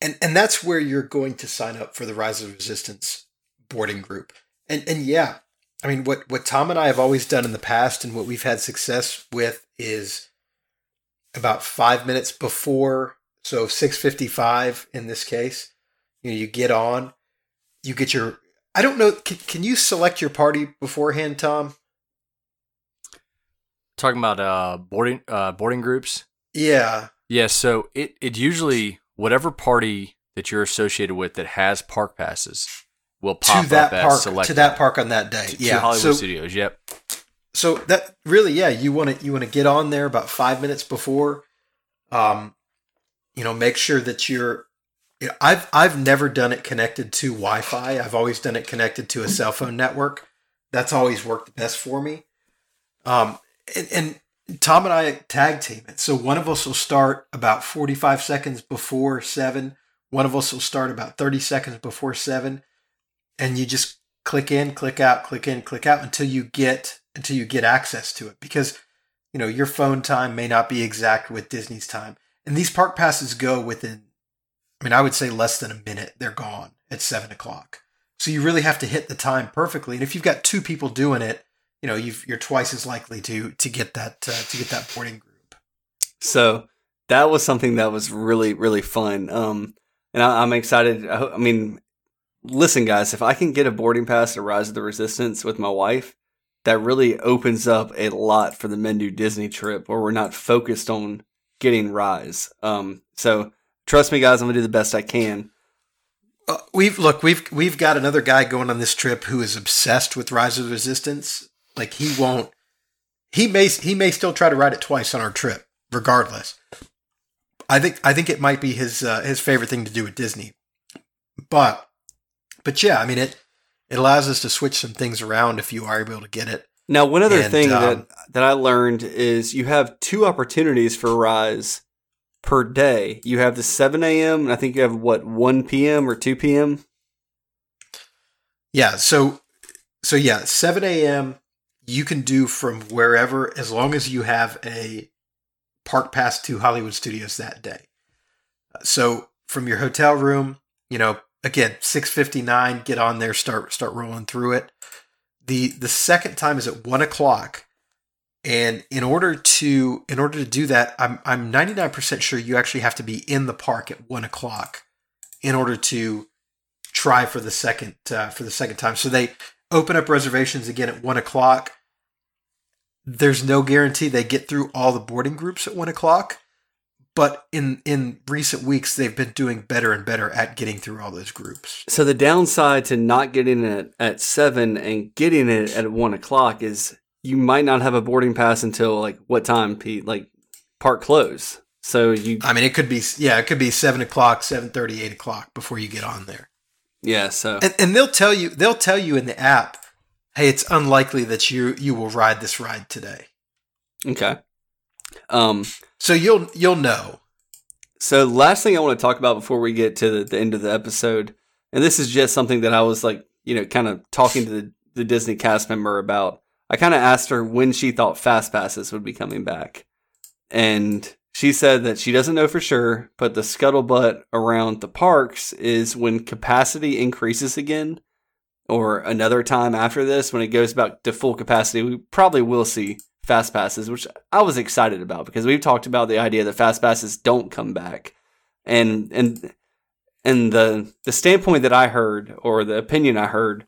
and and that's where you're going to sign up for the Rise of Resistance boarding group. And and yeah, I mean what what Tom and I have always done in the past, and what we've had success with is about five minutes before, so six fifty five in this case. You know, you get on, you get your I don't know. Can, can you select your party beforehand, Tom? Talking about uh, boarding uh, boarding groups. Yeah. Yeah. So it it usually whatever party that you're associated with that has park passes will pop to that up park selected to that park on that day. to, yeah. to Hollywood so, Studios. Yep. so that really, yeah, you want to you want to get on there about five minutes before. Um, you know, make sure that you're. You know, I've I've never done it connected to Wi-Fi. I've always done it connected to a cell phone network. That's always worked the best for me. Um, and, and Tom and I tag team it. So one of us will start about 45 seconds before seven. One of us will start about 30 seconds before seven. And you just click in, click out, click in, click out until you get until you get access to it. Because, you know, your phone time may not be exact with Disney's time. And these park passes go within I mean, I would say less than a minute, they're gone at seven o'clock. So you really have to hit the time perfectly. And if you've got two people doing it, you know, you are twice as likely to to get that uh, to get that boarding group. So that was something that was really really fun. Um, and I, am excited. I, I, mean, listen, guys, if I can get a boarding pass to Rise of the Resistance with my wife, that really opens up a lot for the Men Do Disney trip, where we're not focused on getting Rise. Um, so trust me, guys, I'm gonna do the best I can. Uh, we've look, we've we've got another guy going on this trip who is obsessed with Rise of the Resistance. Like he won't. He may he may still try to ride it twice on our trip, regardless. I think I think it might be his uh, his favorite thing to do at Disney. But but yeah, I mean it it allows us to switch some things around if you are able to get it. Now, one other And, thing um, that that I learned is you have two opportunities for Rise per day. You have the 7 a.m. and I think you have what 1 p.m. or 2 p.m. Yeah, so so yeah, seven a.m. You can do from wherever as long as you have a park pass to Hollywood Studios that day. So from your hotel room, you know, again six fifty nine, get on there, start start rolling through it. the The second time is at one o'clock, and in order to in order to do that, I'm I'm ninety nine percent sure you actually have to be in the park at one o'clock in order to try for the second uh, for the second time. So they open up reservations again at one o'clock. There's no guarantee they get through all the boarding groups at one o'clock, but in in recent weeks they've been doing better and better at getting through all those groups. So the downside to not getting it at seven and getting it at one o'clock is you might not have a boarding pass until like what time, Pete? Like park close. So you I mean, it could be yeah, it could be seven o'clock, seven thirty, eight o'clock before you get on there. Yeah. So And, and they'll tell you they'll tell you in the app, hey, it's unlikely that you you will ride this ride today. okay. Um. So you'll you'll know. So last thing I want to talk about before we get to the, the end of the episode, and this is just something that I was like, you know, kind of talking to the, the Disney cast member about. I kind of asked her when she thought Fast Passes would be coming back, and she said that she doesn't know for sure, but the scuttlebutt around the parks is when capacity increases again, or another time after this when it goes back to full capacity, we probably will see fast passes, which I was excited about because we've talked about the idea that fast passes don't come back, and and and the the standpoint that I heard or the opinion I heard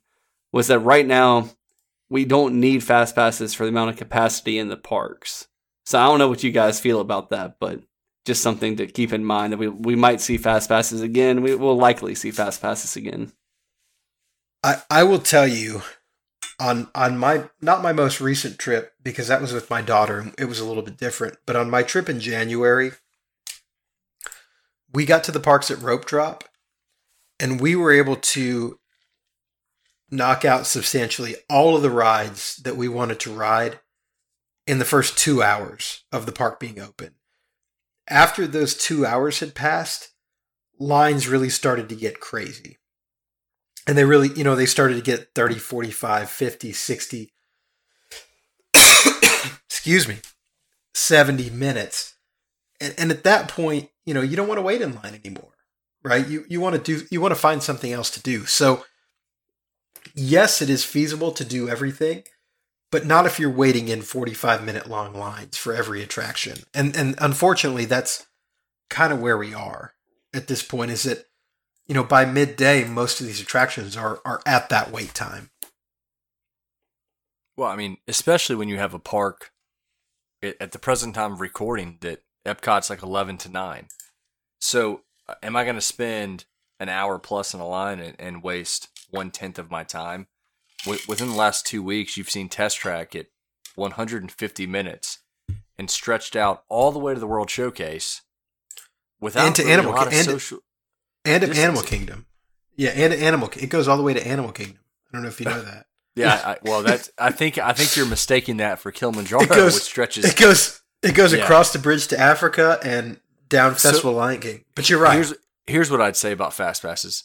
was that right now we don't need fast passes for the amount of capacity in the parks. So I don't know what you guys feel about that, but just something to keep in mind that we we might see fast passes again. We will likely see fast passes again. I, I will tell you on on my not my most recent trip because that was with my daughter and it was a little bit different but on my trip in January we got to the parks at rope drop and we were able to knock out substantially all of the rides that we wanted to ride in the first 2 hours of the park being open. After those 2 hours had passed lines really started to get crazy. And they really you know they started to get 30 45 50 60 excuse me 70 minutes. And, and at that point you know you don't want to wait in line anymore right? You you want to do you want to find something else to do. So yes it is feasible to do everything but not if you're waiting in 45 minute long lines for every attraction and and unfortunately that's kind of where we are at this point is that you know, by midday, most of these attractions are are at that wait time. Well, I mean, especially when you have a park at the present time of recording that Epcot's like 11 to 9. So, uh, am I going to spend an hour plus in a line and, and waste one tenth of my time? W- within the last two weeks, you've seen Test Track at 150 minutes and stretched out all the way to the World Showcase without and to really Animal a lot of and, social and of Animal Kingdom. Yeah, and Animal. It goes all the way to Animal Kingdom. I don't know if you know that. Yeah, I, well, that's. I think I think you're mistaking that for Kilimanjaro, It goes- which stretches. It goes. It goes Yeah. across the bridge to Africa and down So- Festival Lion King. But you're right. Here's here's what I'd say about fast passes.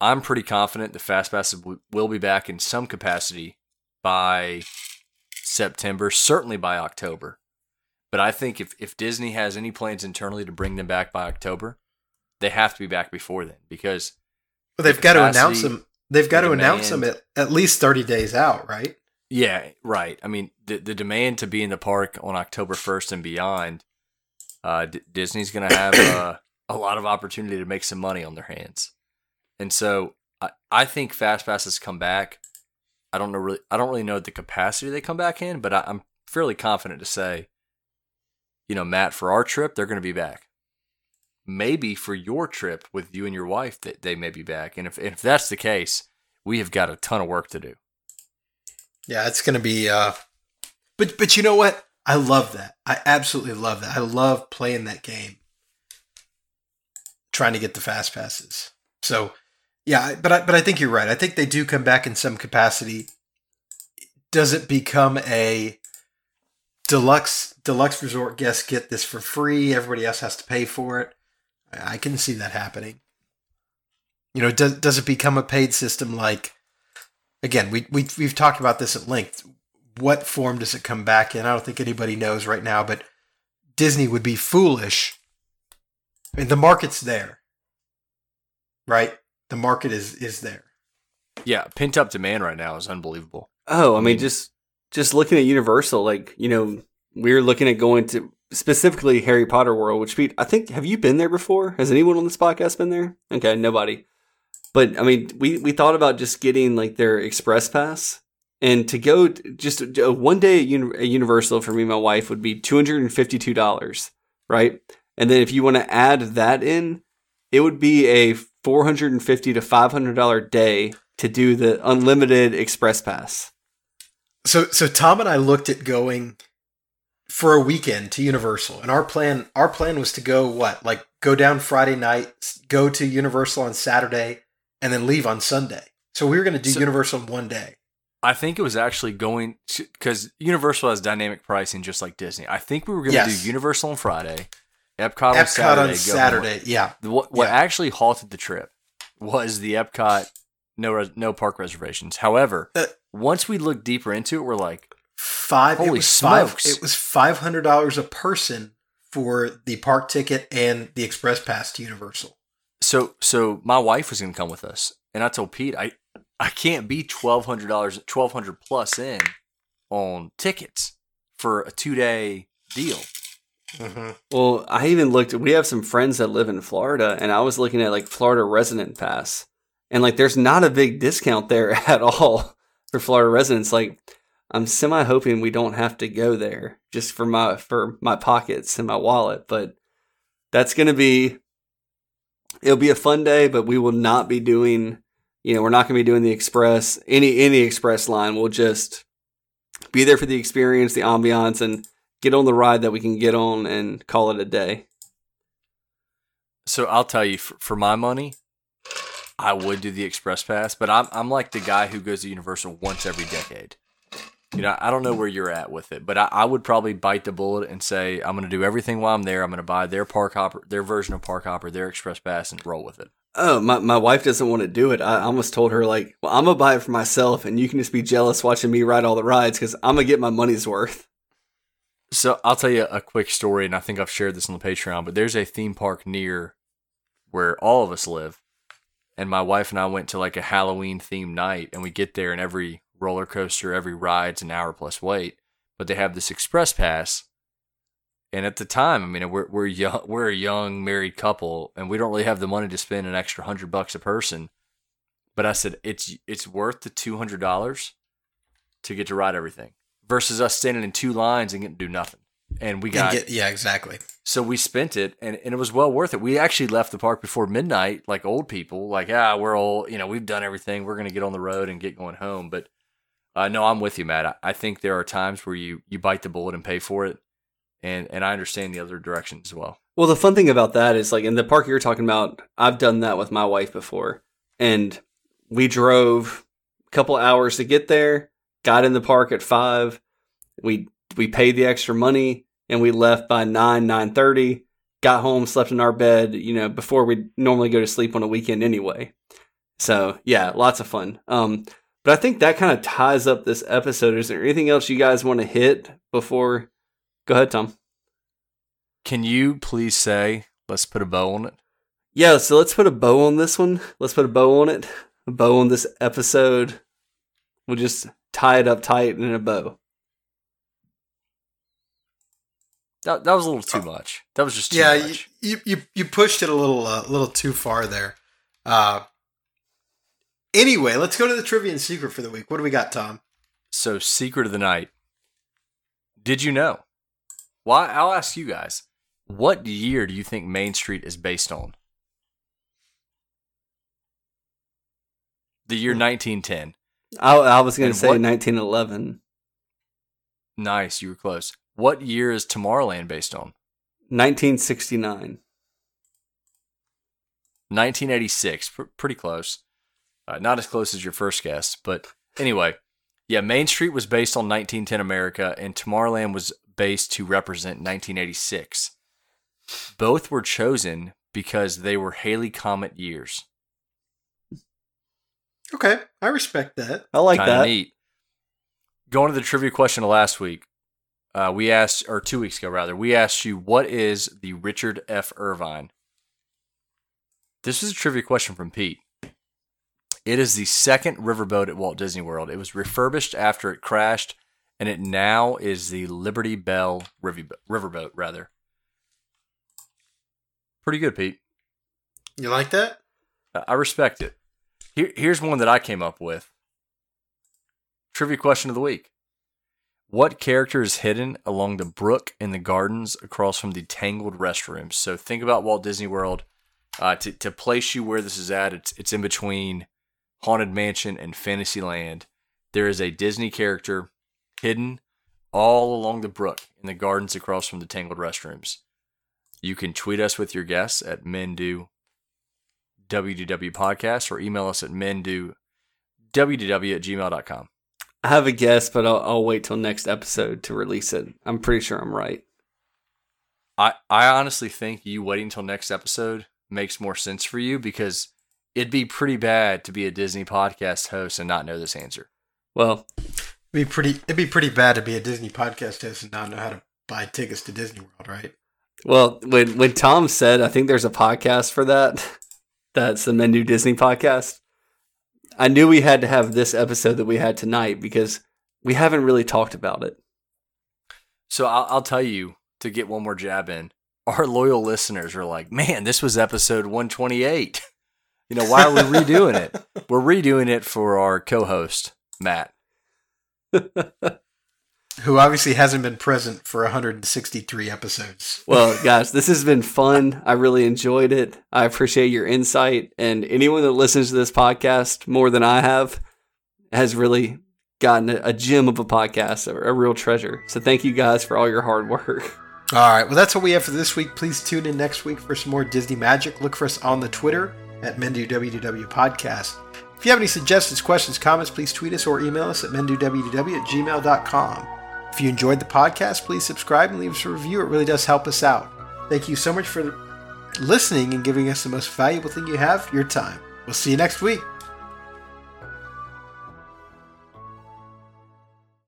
I'm pretty confident the fast passes will be back in some capacity by September, certainly by October. But I think if if Disney has any plans internally to bring them back by October, they have to be back before then because But they've the got to announce them. They've got the to announce them at, at least thirty days out, right? Yeah, right. I mean, the the demand to be in the park on October first and beyond, uh, D- Disney's going to have uh, a lot of opportunity to make some money on their hands, and so I, I think fast passes come back. I don't know really. I don't really know the capacity they come back in, but I, I'm fairly confident to say, you know, Matt, for our trip, they're going to be back. Maybe for your trip with you and your wife, that they may be back, and if if that's the case, we have got a ton of work to do. Yeah, it's going to be. Uh, but but you know what? I love that. I absolutely love that. I love playing that game. Trying to get the fast passes. So yeah, but I, but I think you're right. I think they do come back in some capacity. Does it become a deluxe deluxe resort guests get this for free? Everybody else has to pay for it. I can see that happening. You know, does does it become a paid system like? again, we, we we've talked about this at length. What form does it come back in? I don't think anybody knows right now, but Disney would be foolish. I mean, the market's there, right? The market is is there. Yeah, pent up demand right now is unbelievable. Oh, I I mean, mean- just just looking at Universal, like you know, we're looking at going to specifically Harry Potter World. Which Pete, I think, have you been there before? Has anyone on this podcast been there? Okay, nobody. But I mean, we we thought about just getting like their express pass, and to go just a one day at, Uni- at Universal for me and my wife would be two hundred and fifty two dollars, right? And then if you want to add that in, it would be a four hundred and fifty to five hundred dollar day to do the unlimited express pass. So so Tom and I looked at going for a weekend to Universal, and our plan our plan was to go what like go down Friday night, go to Universal on Saturday, and then leave on Sunday. So we were going to do So- Universal in one day. I think it was actually going because Universal has dynamic pricing just like Disney. I think we were going to Yes. do Universal on Friday, Epcot, on Epcot Saturday. on. Saturday, yeah. What, what Yeah. actually halted the trip was the Epcot no res- no park reservations. However, Uh, once we looked deeper into it, we're like, five. Holy it was five. smokes. It was five hundred dollars a person for the park ticket and the express pass to Universal. so so my wife was going to come with us, and I told Pete, I I can't be twelve hundred dollars, twelve hundred plus in on tickets for a two day deal. Mm-hmm. Well, I even looked. We have some friends that live in Florida, and I was looking at like Florida resident pass, and like there's not a big discount there at all for Florida residents. Like I'm semi hoping we don't have to go there just for my for my pockets and my wallet. But that's gonna be it'll be a fun day, but we will not be doing you know, we're not gonna be doing the express any any express line. We'll just be there for the experience, the ambiance, and get on the ride that we can get on and call it a day. So I'll tell you, for, for my money, I would do the express pass, but I'm I'm like the guy who goes to Universal once every decade. You know, I don't know where you're at with it, but I, I would probably bite the bullet and say I'm going to do everything while I'm there. I'm going to buy their park hopper, their version of park hopper, their express pass, and roll with it. Oh, my, my wife doesn't want to do it. I almost told her, like, well, I'm going to buy it for myself, and you can just be jealous watching me ride all the rides because I'm going to get my money's worth. So I'll tell you a quick story, and I think I've shared this on the Patreon, but there's a theme park near where all of us live. And my wife and I went to like a Halloween themed night, and we get there, and every roller coaster, every ride's an hour plus wait. But they have this express pass. And at the time, I mean, we're we're young, we're a young married couple, and we don't really have the money to spend an extra hundred bucks a person. But I said it's it's worth the two hundred dollars to get to ride everything versus us standing in two lines and getting to do nothing. And we got get, yeah, exactly. so we spent it and, and it was well worth it. We actually left the park before midnight, like old people, like, ah, we're all, you know, we've done everything. We're going to get on the road and get going home. But uh, no, I'm with you, Matt. I, I think there are times where you, you bite the bullet and pay for it. And, and I understand the other direction as well. Well, the fun thing about that is, like, in the park you're talking about, I've done that with my wife before. And we drove a couple hours to get there, got in the park at five. We we paid the extra money and we left by 9 9.30 got home slept in our bed you know before we normally go to sleep on a weekend anyway. So yeah lots of fun. Um but i think that kind of ties up this episode. Is there anything else you guys want to hit before? Go ahead tom. Can you please say, let's put a bow on it? yeah so let's put a bow on this one. Let's put a bow on it. A bow on this episode. We'll just tie it up tight in a bow That, that was a little too much. That was just too yeah, you, much. you you you pushed it a little uh, a little too far there. Uh, anyway, let's go to the trivia and secret for the week. What do we got, Tom? So, secret of the night. Did you know? Why? I'll ask you guys. What year do you think Main Street is based on? The year 1910. I, I was going to say what- 1911 Nice, you were close. What year is Tomorrowland based on? 1969 1986. Pr- pretty close. Uh, not as close as your first guess, but anyway, yeah, Main Street was based on 1910 America, and Tomorrowland was based to represent 1986. Both were chosen because they were Halley Comet years. Okay, I respect that. I like Kinda that. neat. Going to the trivia question of last week, uh, we asked, or two weeks ago rather, we asked you what is the Richard F. Irvine. This is a trivia question from Pete. It is the second riverboat at Walt Disney World. It was refurbished after it crashed, and it now is the Liberty Belle river- riverboat. Rather, pretty good, Pete. You like that? Uh, I respect it. Here, here's one that I came up with. Trivia question of the week. What character is hidden along the brook in the gardens across from the tangled restrooms? So think about Walt Disney World. Uh, to, to place you where this is at, it's, it's in between Haunted Mansion and Fantasyland. There is a Disney character hidden all along the brook in the gardens across from the tangled restrooms. You can tweet us with your guess at men do WDW podcast or email us at mendu wdw at gmail.com. I have a guess, but I'll, I'll wait till next episode to release it. I'm pretty sure I'm right. I, I honestly think you waiting till next episode makes more sense for you because it'd be pretty bad to be a Disney podcast host and not know this answer. Well, It'd be pretty. It'd be pretty bad to be a Disney podcast host and not know how to buy tickets to Disney World, right? well, when when Tom said, I think there's a podcast for that. That's the Men Do Disney podcast. I knew we had to have this episode that we had tonight because we haven't really talked about it. So I'll, I'll tell you to get one more jab in. Our loyal listeners are like, man, this was episode 128. You know, why are we redoing it? We're redoing it for our co host, Matt. Who obviously hasn't been present for 163 episodes. Well, guys, this has been fun. I really enjoyed it. I appreciate your insight. And anyone that listens to this podcast more than I have has really gotten a, gem of a podcast, a, a real treasure. So thank you guys for all your hard work. All right, well, that's what we have for this week. Please tune in next week for some more Disney magic. Look for us on the Twitter at MenduWWW Podcast. If you have any suggestions, questions, comments, please tweet us or email us at menduwww at gmail.com. If you enjoyed the podcast, please subscribe and leave us a review. It really does help us out. Thank you so much for listening and giving us the most valuable thing you have your time. We'll see you next week.